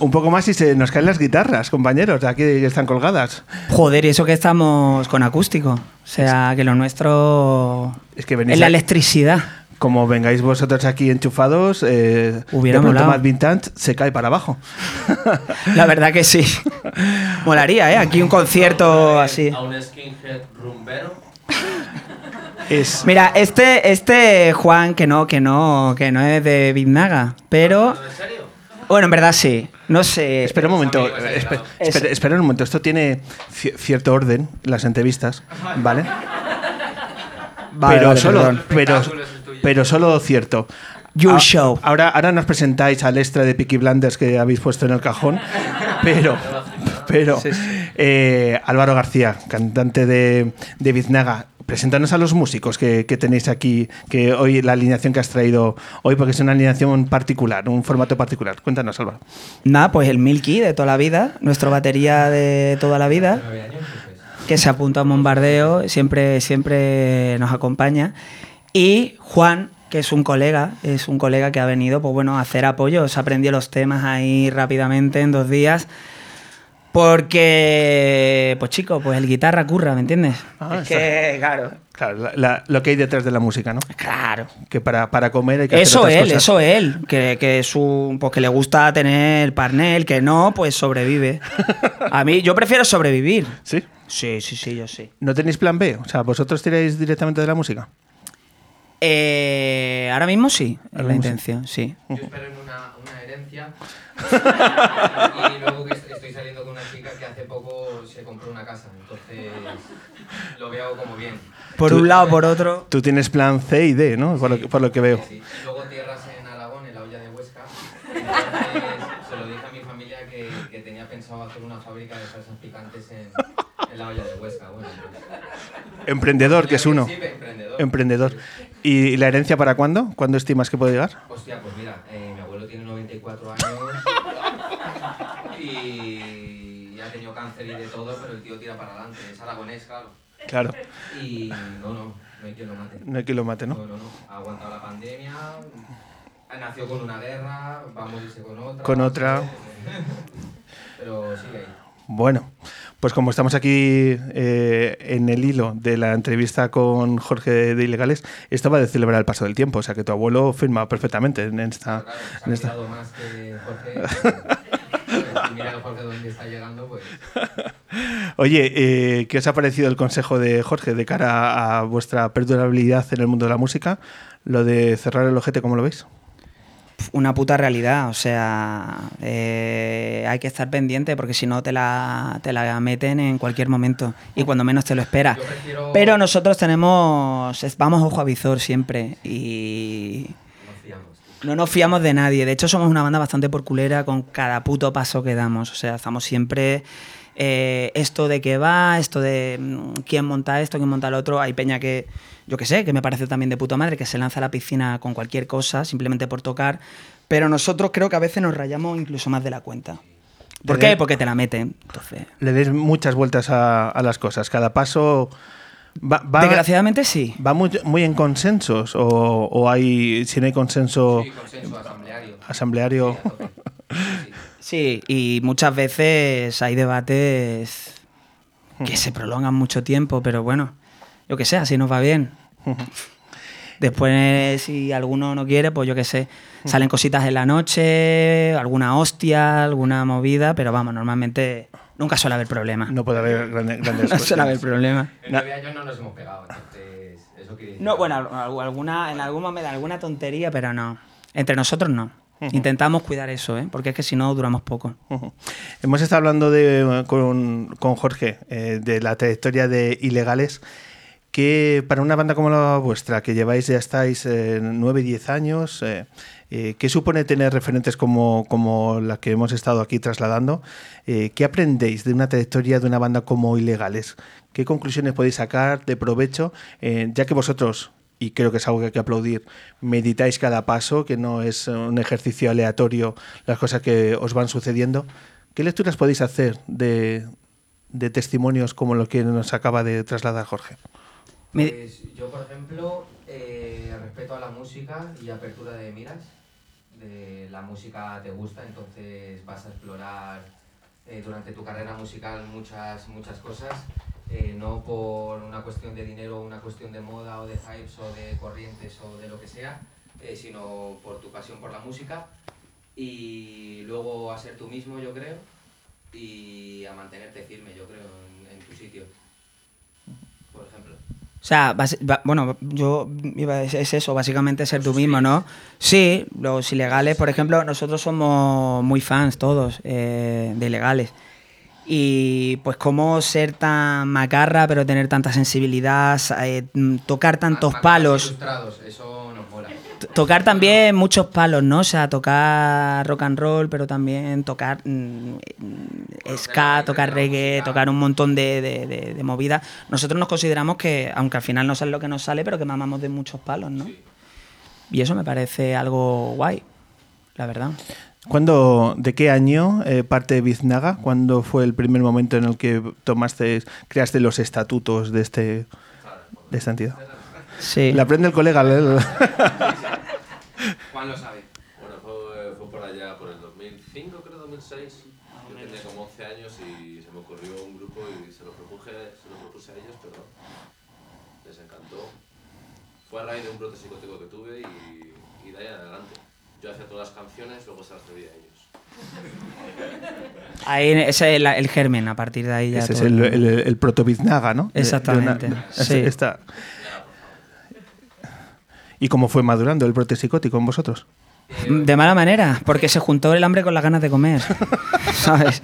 Un poco más y se nos caen las guitarras, compañeros, de aquí que están colgadas. Joder, y eso que estamos con acústico. O sea, que lo nuestro Es que venís es la a- electricidad. Como vengáis vosotros aquí enchufados, eh, Hubiera de pronto. Mad Vintage se cae para abajo. La verdad que sí. Molaría, ¿eh? Aquí un concierto así. A un skinhead rumbero. es, Mira, este, este Juan, que no, que no, que no es de Biznaga, pero. ¿En serio? Bueno, en verdad sí. No sé. Espera un momento, eh, espera, espera un momento, esto tiene ci- cierto orden, las entrevistas, ¿vale? Vale, pero, vale, solo, pero, Espectáculo es el tuyo. pero solo cierto. Your A- show. Ahora, ahora nos presentáis al extra de Peaky Blinders que habéis puesto en el cajón, pero, pero eh, Álvaro García, cantante de, de Biznaga, preséntanos a los músicos que, que tenéis aquí, que hoy la alineación que has traído hoy, porque es una alineación particular, un formato particular. Cuéntanos, Álvaro. Nada, pues el Milky de toda la vida, nuestro batería de toda la vida. que se apunta a un bombardeo, siempre, siempre nos acompaña. Y Juan, que es un colega, es un colega que ha venido, pues bueno, a hacer apoyo, se aprendió los temas ahí rápidamente en dos días. Porque, pues chico, pues el guitarra curra, ¿me entiendes? Ah, es que, claro, Claro, la- la- lo que hay detrás de la música, ¿no? claro. Que para, para comer hay que hacer Eso otras él, cosas. eso él, que, que es un, pues que le gusta tener parnel, que no, pues sobrevive. A mí, yo prefiero sobrevivir. ¿Sí? Sí, sí, sí, yo sí. ¿No tenéis plan B? O sea, ¿vosotros tiráis directamente de la música? Eh, ahora mismo sí, es la mismo sí. intención, sí. Yo espero en una, una herencia. y luego que est- estoy saliendo con una chica que hace poco se compró una casa. Entonces lo veo como bien. Por un lado, por otro. Tú tienes plan C y D, ¿no? Por, lo, que, por lo que veo. Sí. Luego tierras en Aragón, en la olla de Huesca. Entonces se lo dije a mi familia que, que tenía pensado hacer una fábrica de salsas picantes en, en la olla de Huesca. Bueno, pues, Emprendedor, que es uno. Sí, emprendedor. Emprendedor. ¿Y la herencia para cuándo? ¿Cuándo estimas que puede llegar? Hostia, pues mira, eh, mi abuelo tiene 94 años claro. Y no, no, no hay quien lo mate. No hay quien lo mate, No, ¿no? no, no. Ha aguantado la pandemia, nació con una guerra, va a morirse con otra. Con otra. Pero sigue ahí. Bueno, pues como estamos aquí eh, en el hilo de la entrevista con Jorge de Ilegales, esto va de celebrar el paso del tiempo, o sea que tu abuelo firma perfectamente en esta... Claro, en esta- más que Jorge. Jorge dónde está llegando, pues. Oye, eh, ¿qué os ha parecido el consejo de Jorge de cara a vuestra perdurabilidad en el mundo de la música? Lo de cerrar el ojete, ¿cómo lo veis? Una puta realidad, o sea, eh, hay que estar pendiente porque si no te la, te la meten en cualquier momento y cuando menos te lo esperas. Prefiero- Pero nosotros tenemos, vamos ojo a visor siempre y. no nos fiamos de nadie. De hecho, somos una banda bastante porculera con cada puto paso que damos. O sea, estamos siempre eh, esto de que va, esto de mm, quién monta esto, quién monta lo otro. Hay peña que, yo qué sé, que me parece también de puta madre, que se lanza a la piscina con cualquier cosa, simplemente por tocar. Pero nosotros creo que a veces nos rayamos incluso más de la cuenta. ¿Por qué? Porque te la meten. Entonces, Le des muchas vueltas a, a las cosas. Cada paso va, va, desgraciadamente sí. va muy, muy en consensos o, o hay, si no hay consenso Sí, consenso asambleario. asambleario... Sí, y muchas veces hay debates que se prolongan mucho tiempo, pero bueno, yo qué sé, así nos va bien. Después, si alguno no quiere, pues yo qué sé, salen cositas en la noche, alguna hostia, alguna movida, pero vamos, normalmente nunca suele haber problema. No puede haber grande- grandes No suele haber problema. En nueve años no nos hemos pegado, entonces eso quiere decir. No, bueno, al- alguna, en algún momento, alguna tontería, pero no. Entre nosotros no. Intentamos cuidar eso, ¿eh? porque es que si no duramos poco. Ujú. Hemos estado hablando de, con, con Jorge eh, de la trayectoria de Ilegales, que para una banda como la vuestra, que lleváis ya estáis eh, 9, 10 años, eh, ¿qué supone tener referentes como, como la que hemos estado aquí trasladando? Eh, ¿Qué aprendéis de una trayectoria de una banda como Ilegales? ¿Qué conclusiones podéis sacar de provecho, eh, ya que vosotros y creo que es algo que hay que aplaudir, meditáis cada paso, que no es un ejercicio aleatorio las cosas que os van sucediendo. ¿Qué lecturas podéis hacer de, de testimonios como lo que nos acaba de trasladar Jorge? Me- Pues yo, por ejemplo, eh, respeto a la música y apertura de miras. La música te gusta, entonces vas a explorar eh, durante tu carrera musical muchas, muchas cosas. eh, no por una cuestión de dinero, una cuestión de moda o de hypes o de corrientes o de lo que sea, eh, sino por tu pasión por la música. Y luego a ser tú mismo, yo creo, y a mantenerte firme, yo creo, en- en tu sitio. O sea, ba- bueno, yo iba a decir, es eso, básicamente ser tú mismo, ¿no? Sí, los ilegales, por ejemplo, nosotros somos muy fans todos eh, de ilegales. Y pues cómo ser tan macarra, pero tener tanta sensibilidad, eh, tocar tantos palos. eso nos mola. Tocar también muchos palos, ¿no? O sea, tocar rock and roll, pero también tocar mm, mm, ska, tocar reggae, tocar un montón de, de, de- de movidas. Nosotros nos consideramos que, aunque al final no sale lo que nos sale, pero que mamamos de muchos palos, ¿no? Y eso me parece algo guay, la verdad. ¿Cuándo, ¿De qué año eh, parte Biznaga? ¿Cuándo fue el primer momento en el que tomaste, creaste los estatutos de, este, de esta entidad? Sí. Le aprende el colega. el- Juan lo sabe. Bueno, fue, fue por allá, por el 2005, creo, 2006. Yo tenía como 11 años y se me ocurrió un grupo y se lo propuse, se lo propuse a ellos, pero les encantó. Fue a raíz de un brote psicótico que tuve y, y de ahí en adelante. Yo hacía todas las canciones, luego se las pedía a ellos. Ahí ese es el, el germen, a partir de ahí ya Ese es todo el, el- el, el proto-Biznaga, ¿no? De- de Exactamente, es- sí. esta- ¿Y cómo fue madurando el brote psicótico en vosotros? De mala manera, porque se juntó el hambre con las ganas de comer, ¿sabes?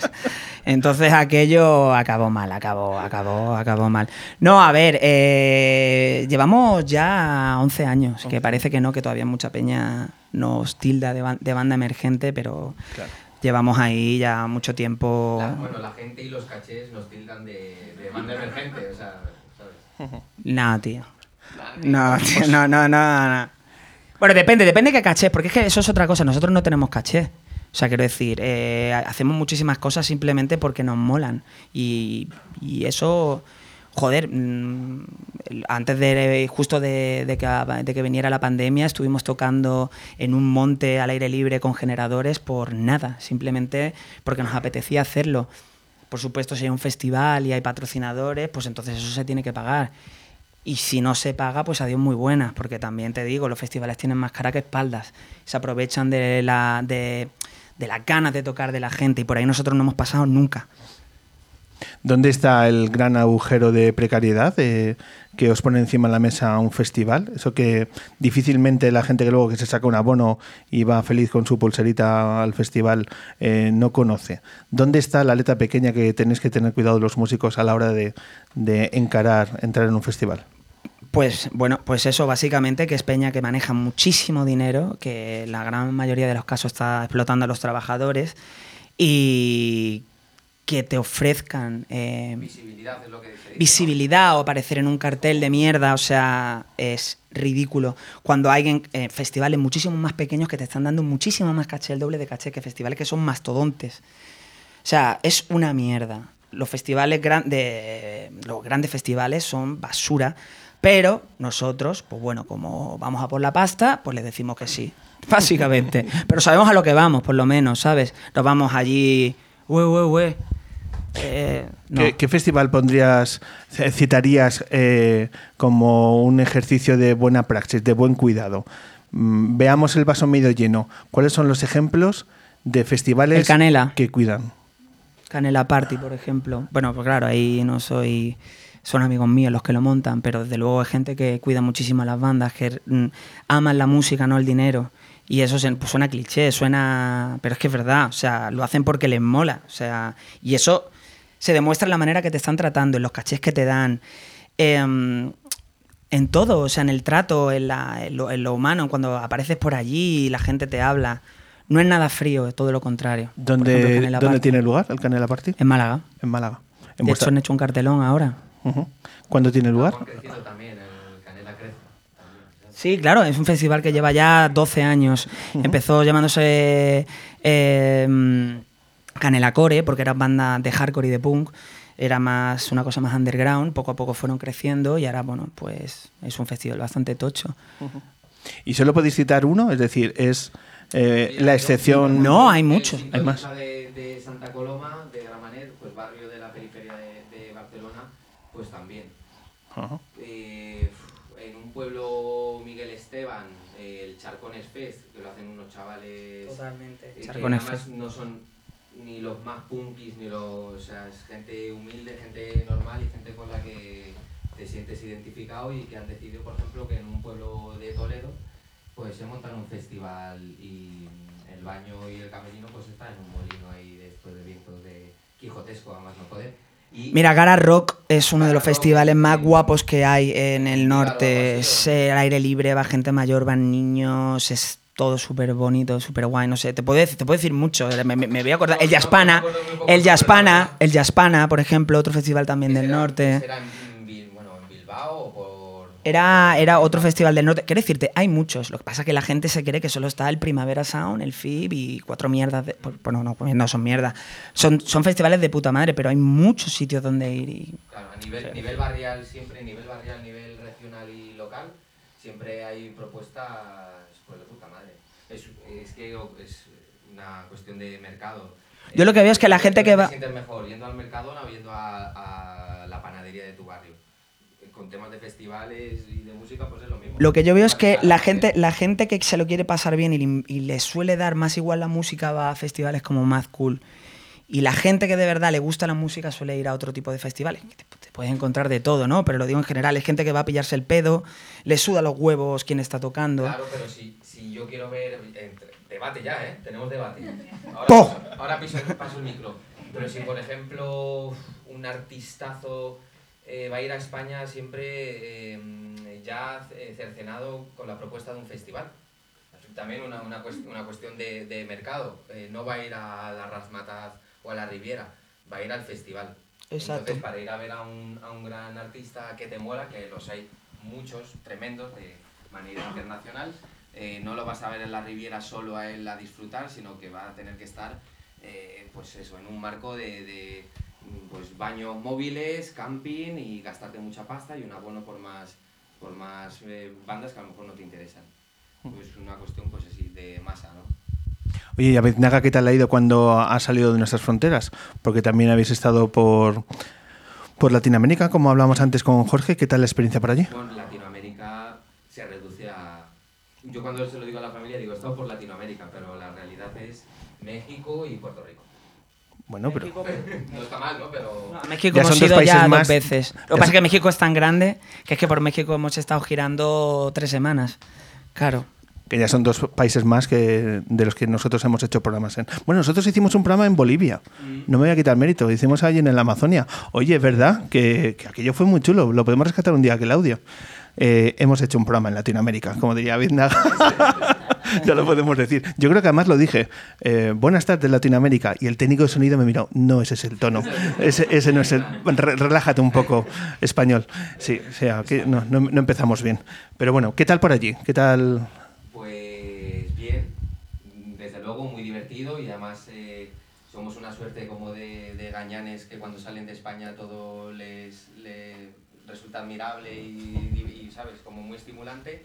Entonces aquello acabó mal, acabó, acabó, acabó mal. No, a ver, eh, llevamos ya 11 años, que parece que no, que todavía mucha peña nos tilda de, de banda emergente, pero llevamos ahí ya mucho tiempo. La- bueno, la gente y los cachés nos tildan de, de banda emergente, o sea, ¿sabes? No, tío. No, tío, no, no, no, no. Bueno, depende, depende de qué caché, porque es que eso es otra cosa. Nosotros no tenemos caché. O sea, quiero decir, eh, hacemos muchísimas cosas simplemente porque nos molan. Y, y eso, joder, mm, antes de justo de, de que, de que viniera la pandemia, estuvimos tocando en un monte al aire libre con generadores por nada, simplemente porque nos apetecía hacerlo. Por supuesto, si hay un festival y hay patrocinadores, pues entonces eso se tiene que pagar. Y si no se paga, pues adiós muy buenas, porque también te digo, los festivales tienen más cara que espaldas. Se aprovechan de la de, de las ganas de tocar de la gente y por ahí nosotros no hemos pasado nunca. ¿Dónde está el gran agujero de precariedad eh, que os pone encima de la mesa un festival? Eso que difícilmente la gente que luego que se saca un abono y va feliz con su pulserita al festival eh, no conoce. ¿Dónde está la letra pequeña que tenéis que tener cuidado los músicos a la hora de, de encarar, entrar en un festival? Pues bueno, pues eso básicamente que es Peña que maneja muchísimo dinero, que en la gran mayoría de los casos está explotando a los trabajadores y que te ofrezcan eh, Visibilidad es lo que visibilidad o aparecer en un cartel de mierda, o sea, es ridículo. Cuando hay en, eh, festivales muchísimo más pequeños que te están dando muchísimo más caché, el doble de caché que festivales que son mastodontes. O sea, es una mierda. Los festivales grandes, los grandes festivales son basura, pero nosotros, pues bueno, como vamos a por la pasta, pues les decimos que sí, básicamente. Pero sabemos a lo que vamos, por lo menos, ¿sabes? Nos vamos allí, ue, ue, ue. Eh, no. ¿Qué, qué festival pondrías, citarías eh, como un ejercicio de buena praxis, de buen cuidado? Mm, veamos el vaso medio lleno. ¿Cuáles son los ejemplos de festivales El Canela. que cuidan? Canela Party, por ejemplo. Bueno, pues claro, ahí no soy. Son amigos míos los que lo montan, pero desde luego hay gente que cuida muchísimo a las bandas, que mm, aman la música, no el dinero. Y eso pues, suena cliché, suena. Pero es que es verdad, o sea, lo hacen porque les mola. O sea, y eso se demuestra en la manera que te están tratando, en los cachés que te dan. em, en todo, o sea, en el trato, en, la- en lo, en lo humano, cuando apareces por allí y la gente te habla. No es nada frío, es todo lo contrario. ¿Dónde, ejemplo, ¿dónde tiene lugar el Canela Party? En Málaga. En Málaga. En De vuestra- hecho, han hecho un cartelón ahora. ¿Cuándo tiene lugar? Sí, claro, es un festival que lleva ya 12 años. Empezó llamándose eh, Canela Core, porque era banda de hardcore y de punk. Era más una cosa más underground. Poco a poco fueron creciendo y ahora, bueno, pues es un festival bastante tocho. ¿Y solo podéis citar uno? Es decir, es eh, la excepción... No, hay muchos. Hay más. De, de Santa Coloma, de Gramanet, pues barrio de la periferia de, de Barcelona, pues también. Eh, en un pueblo Miguel Esteban, eh, el Charcones Fest, que lo hacen unos chavales Totalmente. eh, que Charcones además Fest. no son ni los más punkis, ni los... O sea, es gente humilde, gente normal y gente con la que te sientes identificado y que han decidido, por ejemplo, que en un pueblo de Toledo pues se montan un festival y el baño y el camerino pues está en un molino ahí después de vientos de quijotesco, a más no poder. Mira, Gara Rock es uno de los festivales más guapos que hay en el norte. Es al aire libre, va gente mayor, van niños, es todo súper bonito, súper guay. No sé, te puedo decir, te puedo decir mucho. eh, Me, me- me voy a acordar. El poco, el verdad. el Jazzpana, por ejemplo, otro festival también del norte. que será en, Bil- bueno, en Bilbao o por... Era, era otro festival del norte. Quiero decirte, hay muchos. Lo que pasa es que la gente se cree que solo está el Primavera Sound, el FIB y cuatro mierdas. De, pues, bueno, no, no son mierdas. Son, son festivales de puta madre, pero hay muchos sitios donde ir. Y, Claro, a nivel, nivel barrial siempre, nivel barrial, nivel regional y local, siempre hay propuestas pues de puta madre. Es, es que es una cuestión de mercado. Yo lo que veo es que la gente que va- Te sientes mejor yendo al Mercadona o yendo a, a la panadería de tu barrio. Con temas de festivales y de música, pues es lo mismo. Lo que yo veo es que la gente, la gente que se lo quiere pasar bien y, le- y le suele dar más igual la música va a festivales como Mad Cool. Y la gente que de verdad le gusta la música suele ir a otro tipo de festivales. Te, te puedes encontrar de todo, ¿no? Pero lo digo en general, es gente que va a pillarse el pedo, le suda los huevos quien está tocando. Claro, pero si, si yo quiero ver. entre- debate ya, ¿eh? Tenemos debate. Ahora, ¡Po! ahora piso, paso el micro. Pero si, por ejemplo, un artistazo eh, va a ir a España siempre eh, ya eh, cercenado con la propuesta de un festival. También una, una, cuest- una cuestión de, de mercado. Eh, no va a ir a la Razmataz o a la Riviera, va a ir al festival. Exacto. Entonces, para ir a ver a un, a un gran artista que te mola, que los hay muchos, tremendos, de manera internacional, eh, no lo vas a ver en la Riviera solo a él a disfrutar, sino que va a tener que estar, eh, pues eso, en un marco de, de, pues baños móviles, camping y gastarte mucha pasta y un abono por más, por más eh, bandas que a lo mejor no te interesan. Pues una cuestión, pues así, de masa, ¿no? Oye, ¿y a Aviznaga qué tal ha ido cuando ha salido de nuestras fronteras? Porque también habéis estado por, por Latinoamérica, como hablamos antes con Jorge. ¿Qué tal la experiencia por allí? Bueno, Latinoamérica se reduce a... Yo cuando se lo digo a la familia digo, he estado por Latinoamérica, pero la realidad es México y Puerto Rico. Bueno, pero No está mal, ¿no? Pero... A México Ya hemos son ido ya más. dos veces. Lo que pasa es que México es tan grande que es que por México hemos estado girando tres semanas. Claro. que ya son dos países más que de los que nosotros hemos hecho programas en. Bueno, nosotros hicimos un programa en Bolivia. No me voy a quitar mérito. Hicimos allí en la Amazonia. Oye, es verdad que, que aquello fue muy chulo. Lo podemos rescatar un día que el audio. Eh, hemos hecho un programa en Latinoamérica, como diría Biznaga. ya lo podemos decir. Yo creo que además lo dije. eh, buenas tardes, Latinoamérica. Y el técnico de sonido me miró. No, ese es el tono. Ese, ese no es el. re- relájate un poco, español. Sí, o sea, no, no- empezamos bien. Pero bueno, ¿qué tal por allí? ¿Qué tal? Pues bien, desde luego muy divertido y además eh, somos una suerte como de, de gañanes que cuando salen de España todo les, les resulta admirable y, y, ¿sabes? Como muy estimulante.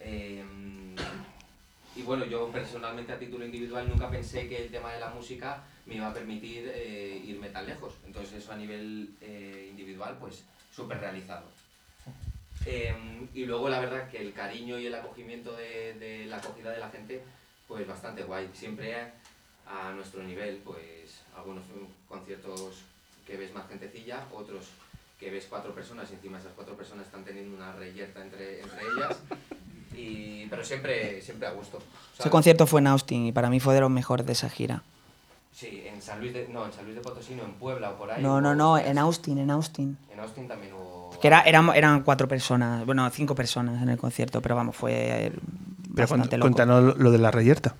Eh, y bueno, yo personalmente a título individual nunca pensé que el tema de la música me iba a permitir eh, irme tan lejos. Entonces eso a nivel eh, individual, pues súper realizado. Eh, y luego la verdad que el cariño y el acogimiento de, de la acogida de la gente, pues bastante guay. Siempre a nuestro nivel, pues algunos conciertos que ves más gentecilla, otros que ves cuatro personas y encima esas cuatro personas están teniendo una reyerta entre, entre ellas. Y, pero siempre, siempre a gusto. Ese concierto fue en Austin y para mí fue de los mejores de esa gira. Sí, en San Luis de, no, en San Luis de Potosí, no, en Puebla o por ahí. No, no, no, en Austin, en Austin. En Austin también hubo... Que era, eran, eran cuatro personas, bueno, cinco personas en el concierto, pero vamos, fue Pero bastante loco. cuéntanos lo de la reyerta.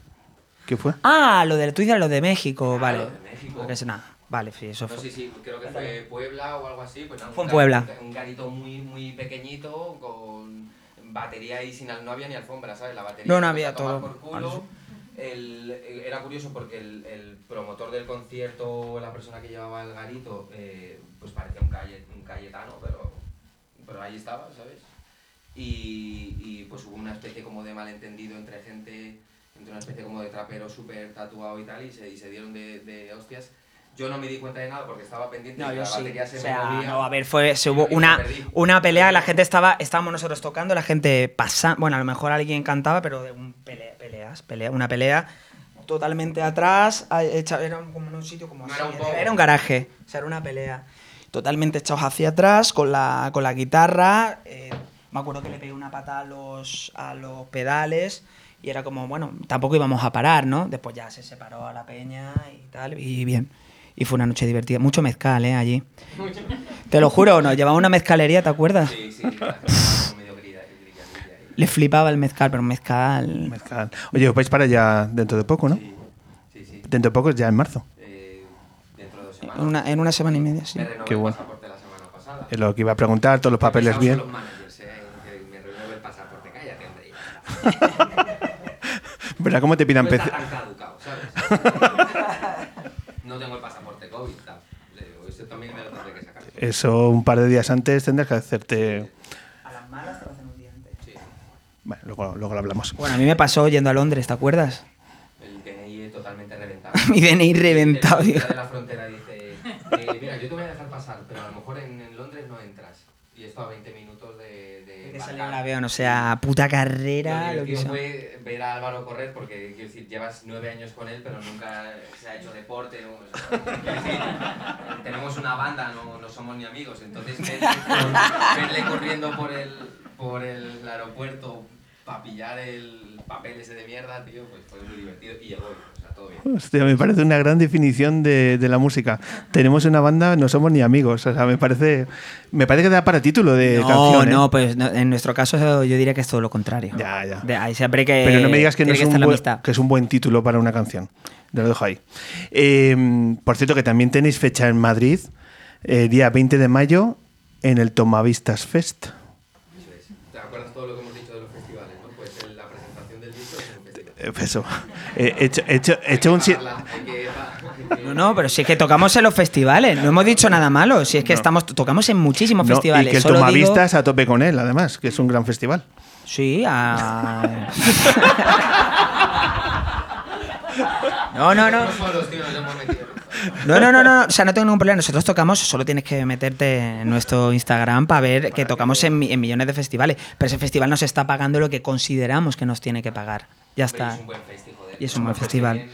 ¿Qué fue? Ah, lo del Twitter, lo de México, Ah, vale. lo de México. Porque es nada, vale, sí, eso No, fue. sí, sí, creo que fue Puebla o algo así. Pues nada, Fue en Puebla. Un garito muy, muy pequeñito con batería y sin no había ni alfombra, ¿sabes? La batería. No, no había todo. Por culo. El- el- era curioso porque el, el promotor del concierto, la persona que llevaba el garito, eh, pues parecía un, calle, un cayetano, pero, pero ahí estaba, ¿sabes? Y, y, pues hubo una especie como de malentendido entre gente, entre una especie como de trapero súper tatuado y tal, y se, y se dieron de, de hostias. Yo no me di cuenta de nada porque estaba pendiente No, y yo la sí. batería se O sea, me movía. no, a ver, fue, se hubo una, una pelea, la gente estaba, estábamos nosotros tocando, la gente pasando, bueno, a lo mejor alguien cantaba, pero de un pelea, peleas, pelea, una pelea totalmente atrás, hecha- era como en un sitio como No así, era un pogo. era un garaje, o sea, era una pelea totalmente echados hacia atrás con la, con la guitarra, eh, me acuerdo que le pegué una pata a los, a los pedales y era como, bueno, tampoco íbamos a parar, ¿no? Después ya se separó a la peña y tal, y bien. Y fue una noche divertida. Mucho mezcal, ¿eh? Allí. Te lo juro, nos llevaba una mezcalería, ¿te acuerdas? Sí, sí. Le flipaba el mezcal, pero un mezcal... Mezcal. Oye, os vais para allá dentro de poco, ¿no? Sí, sí, sí. Dentro de poco es ya en marzo. Eh, dentro de dos semanas. En una, en una semana y media, sí. Me renové Qué el bueno. pasaporte la semana pasada. Es lo que iba a preguntar, todos los papeles bien. son los managers, eh, Verá cómo te pidan no PC. está tan caducado, ¿sabes? no tengo el pasaporte COVID, tal. Le digo, Eso también me lo tendré que sacar. Eso un par de días antes tendrás que hacerte. A las malas te lo hacen un día antes. Sí. Bueno, luego, luego lo hablamos. Bueno, a mí me pasó yendo a Londres, ¿te acuerdas? El DNI totalmente reventado. Mi DNI reventado, El tío. de la frontera dice, eh, mira, yo te voy a dejar pasar, pero a lo mejor en, en Londres no entras. Y esto a 20 minutos de... de Que el avión, o sea, puta carrera, Lo lo que divertido sea. fue ver a Álvaro correr porque, quiero decir, llevas nueve años con él, pero nunca se ha hecho deporte. ¿no? O sea, quiero decir, tenemos una banda, no, no somos ni amigos, entonces verle, verle corriendo por el, por el aeropuerto para pillar el papel ese de mierda, tío, pues fue muy divertido y llegó, todo bien. Hostia, me parece una gran definición de, de la música. Tenemos una banda, no somos ni amigos. O sea, me parece, me parece que da para título de No, canción. ¿eh? no, pues no, en nuestro caso yo diría que es todo lo contrario. Ya, ya. De ahí siempre que. Pero no me digas que no es un, estar la buen, que es un buen título para una canción. Te lo dejo ahí. Eh, por cierto, que también tenéis fecha en Madrid, eh, día 20 de mayo, en el Tomavistas Fest. Eso es. ¿Te acuerdas todo lo que hemos dicho de los festivales, no? Pues en la presentación del disco es un festival. Eh, Eso. Eh, he hecho, un... que- No, no, pero si es que tocamos en los festivales, no hemos dicho nada malo. Si es que estamos tocamos en muchísimos No, festivales. y que el Solo digo- Tomavistas a tope con él, además, que es un gran festival. Sí, a... No, no, no. No, no, no, no, o sea, no tengo ningún problema. Nosotros tocamos, solo tienes que meterte en nuestro Instagram para ver que tocamos en, en millones de festivales. Pero ese festival nos está pagando lo que consideramos que nos tiene que pagar. Ya está. Es un buen festi, joder. Y es un buen festival.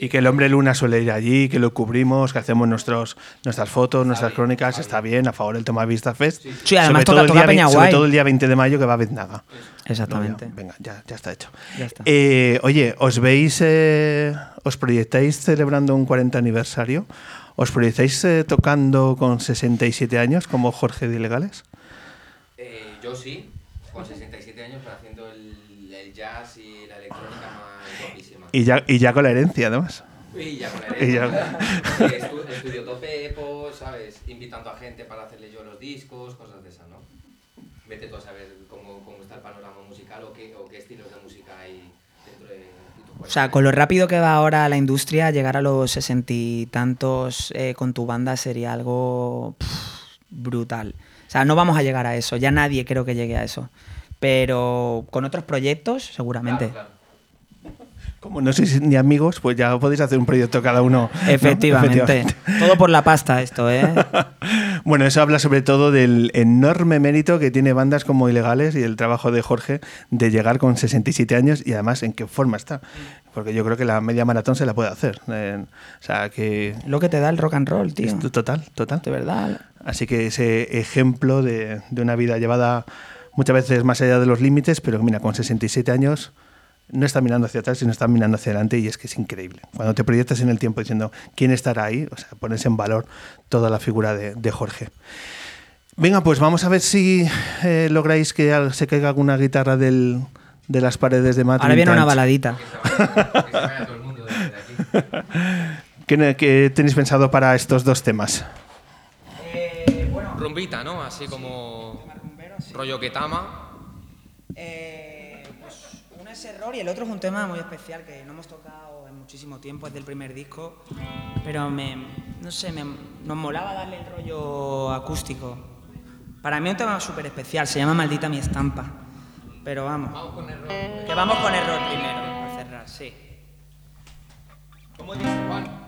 Y que el hombre luna suele ir allí, que lo cubrimos, que hacemos nuestros, nuestras fotos, nuestras crónicas, está bien, a favor del Tomavistas Fest. Sí, además Sobre toca- todo el toca día Peña vein- Sobre Guay. todo el día 20 de mayo que va a Veznaga. Exactamente. No, ya, venga, ya, ya está hecho. Ya está. Eh, oye, ¿os veis, eh, os proyectáis celebrando un 40 aniversario? ¿Os proyectáis eh, tocando con 67 años como Jorge de Ilegales? Eh, yo sí, con 67 años, pero haciendo el, el jazz y la electrónica más guapísima. Y ya, y ya con la herencia, además. Y ya con Y ya- el estu- estudio tope, pues, ¿sabes? Invitando a gente para hacerle yo los discos, cosas de esas, ¿no? Vete tú a saber cómo, cómo está el panorama musical o qué, o qué estilos de música hay dentro de tu O sea, con lo rápido que va ahora la industria, llegar a los sesenta y tantos eh, con tu banda sería algo pff, brutal. O sea, no vamos a llegar a eso. Ya nadie creo que llegue a eso. Pero con otros proyectos, seguramente. Claro, claro. Como no sois ni amigos, pues ya podéis hacer un proyecto cada uno. ¿no? Efectivamente. Efectivamente. Todo por la pasta esto, ¿eh? Bueno, eso habla sobre todo del enorme mérito que tiene bandas como Ilegales y el trabajo de Jorge de llegar con 67 años y además en qué forma está. Porque yo creo que la media maratón se la puede hacer. Eh, o sea, que Lo que te da el rock and roll, tío. total, total. De verdad. Así que ese ejemplo de, de una vida llevada muchas veces más allá de los límites, pero mira, con 67 años no está mirando hacia atrás, sino está mirando hacia adelante y es que es increíble. Cuando te proyectas en el tiempo diciendo quién estará ahí, o sea, pones en valor toda la figura de, de Jorge. Venga, pues vamos a ver si eh, lográis que se caiga alguna guitarra del- de las paredes de Madrid. Ahora viene una baladita. Que se vaya, que se vaya todo el mundo de, de aquí. ¿Qué, qué tenéis pensado para estos dos temas? Rumbita, ¿no? Así como rollo Ketama. Eh, pues y el otro es un tema muy especial que no hemos tocado en muchísimo tiempo, es del primer disco, pero me, no sé, me, nos molaba darle el rollo acústico. Para mí es un tema súper especial, se llama Maldita mi estampa, pero vamos. Vamos con error. Que vamos con error primero, para cerrar, sí. ¿Cómo dice Juan?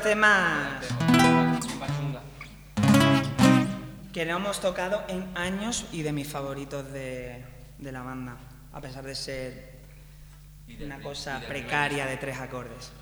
Los temas que no hemos tocado en años y de mis favoritos de, de la banda, a pesar de ser una cosa precaria de tres acordes.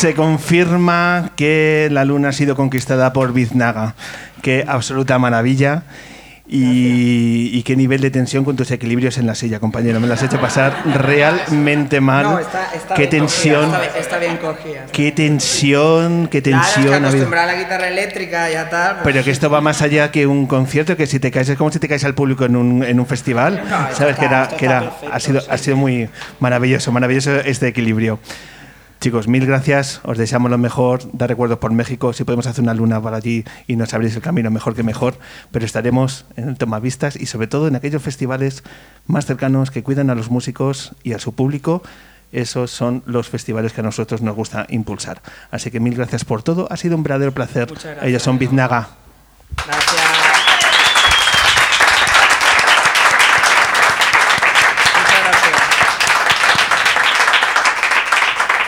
Se confirma que la luna ha sido conquistada por Biznaga. Qué absoluta maravilla. Y, y qué nivel de tensión con tus equilibrios en la silla, compañero. Me las has hecho pasar realmente mal. No, está, está qué bien tensión. cogida, está, está bien cogida. Qué tensión, qué Claro, es que tensión a la guitarra eléctrica y a tal. pues- Pero que esto va más allá que un concierto, que si te caes es como si te caes al público en un, en un festival. No, ¿Sabes? que era, que era, perfecto, ha, sido, sí. ha sido muy maravilloso, maravilloso este equilibrio. Chicos, mil gracias, os deseamos lo mejor, dar recuerdos por México, si podemos hacer una luna para allí y nos abrís el camino, mejor que mejor, pero estaremos en el Tomavistas y sobre todo en aquellos festivales más cercanos que cuidan a los músicos y a su público. Esos son los festivales que a nosotros nos gusta impulsar. Así que mil gracias por todo, ha sido un verdadero placer. Ellos son Biznaga. Gracias. Muchas gracias.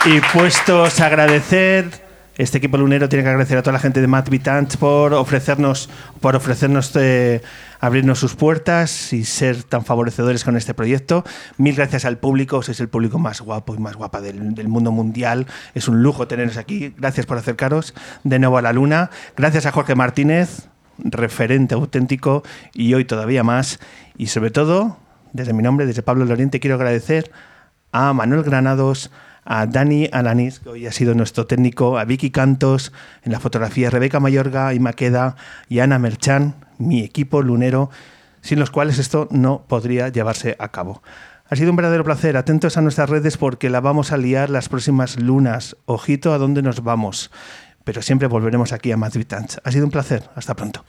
Y puestos a agradecer, este equipo lunero tiene que agradecer a toda la gente de Matt Vitant por ofrecernos, por ofrecernos eh, abrirnos sus puertas y ser tan favorecedores con este proyecto. Mil gracias al público, sois el público más guapo y más guapa del, del mundo mundial. Es un lujo teneros aquí. Gracias por acercaros de nuevo a la luna. Gracias a Jorge Martínez, referente auténtico y hoy todavía más. Y sobre todo, desde mi nombre, desde Pablo Loriente, quiero agradecer a Manuel Granados, a Dani Alanis, que hoy ha sido nuestro técnico, a Vicky Cantos, en la fotografía Rebeca Mayorga y Maqueda y Ana Merchan, mi equipo lunero, sin los cuales esto no podría llevarse a cabo. Ha sido un verdadero placer. Atentos a nuestras redes porque la vamos a liar las próximas lunas. Ojito a dónde nos vamos. Pero siempre volveremos aquí a Madrid Tanch. Ha sido un placer. Hasta pronto.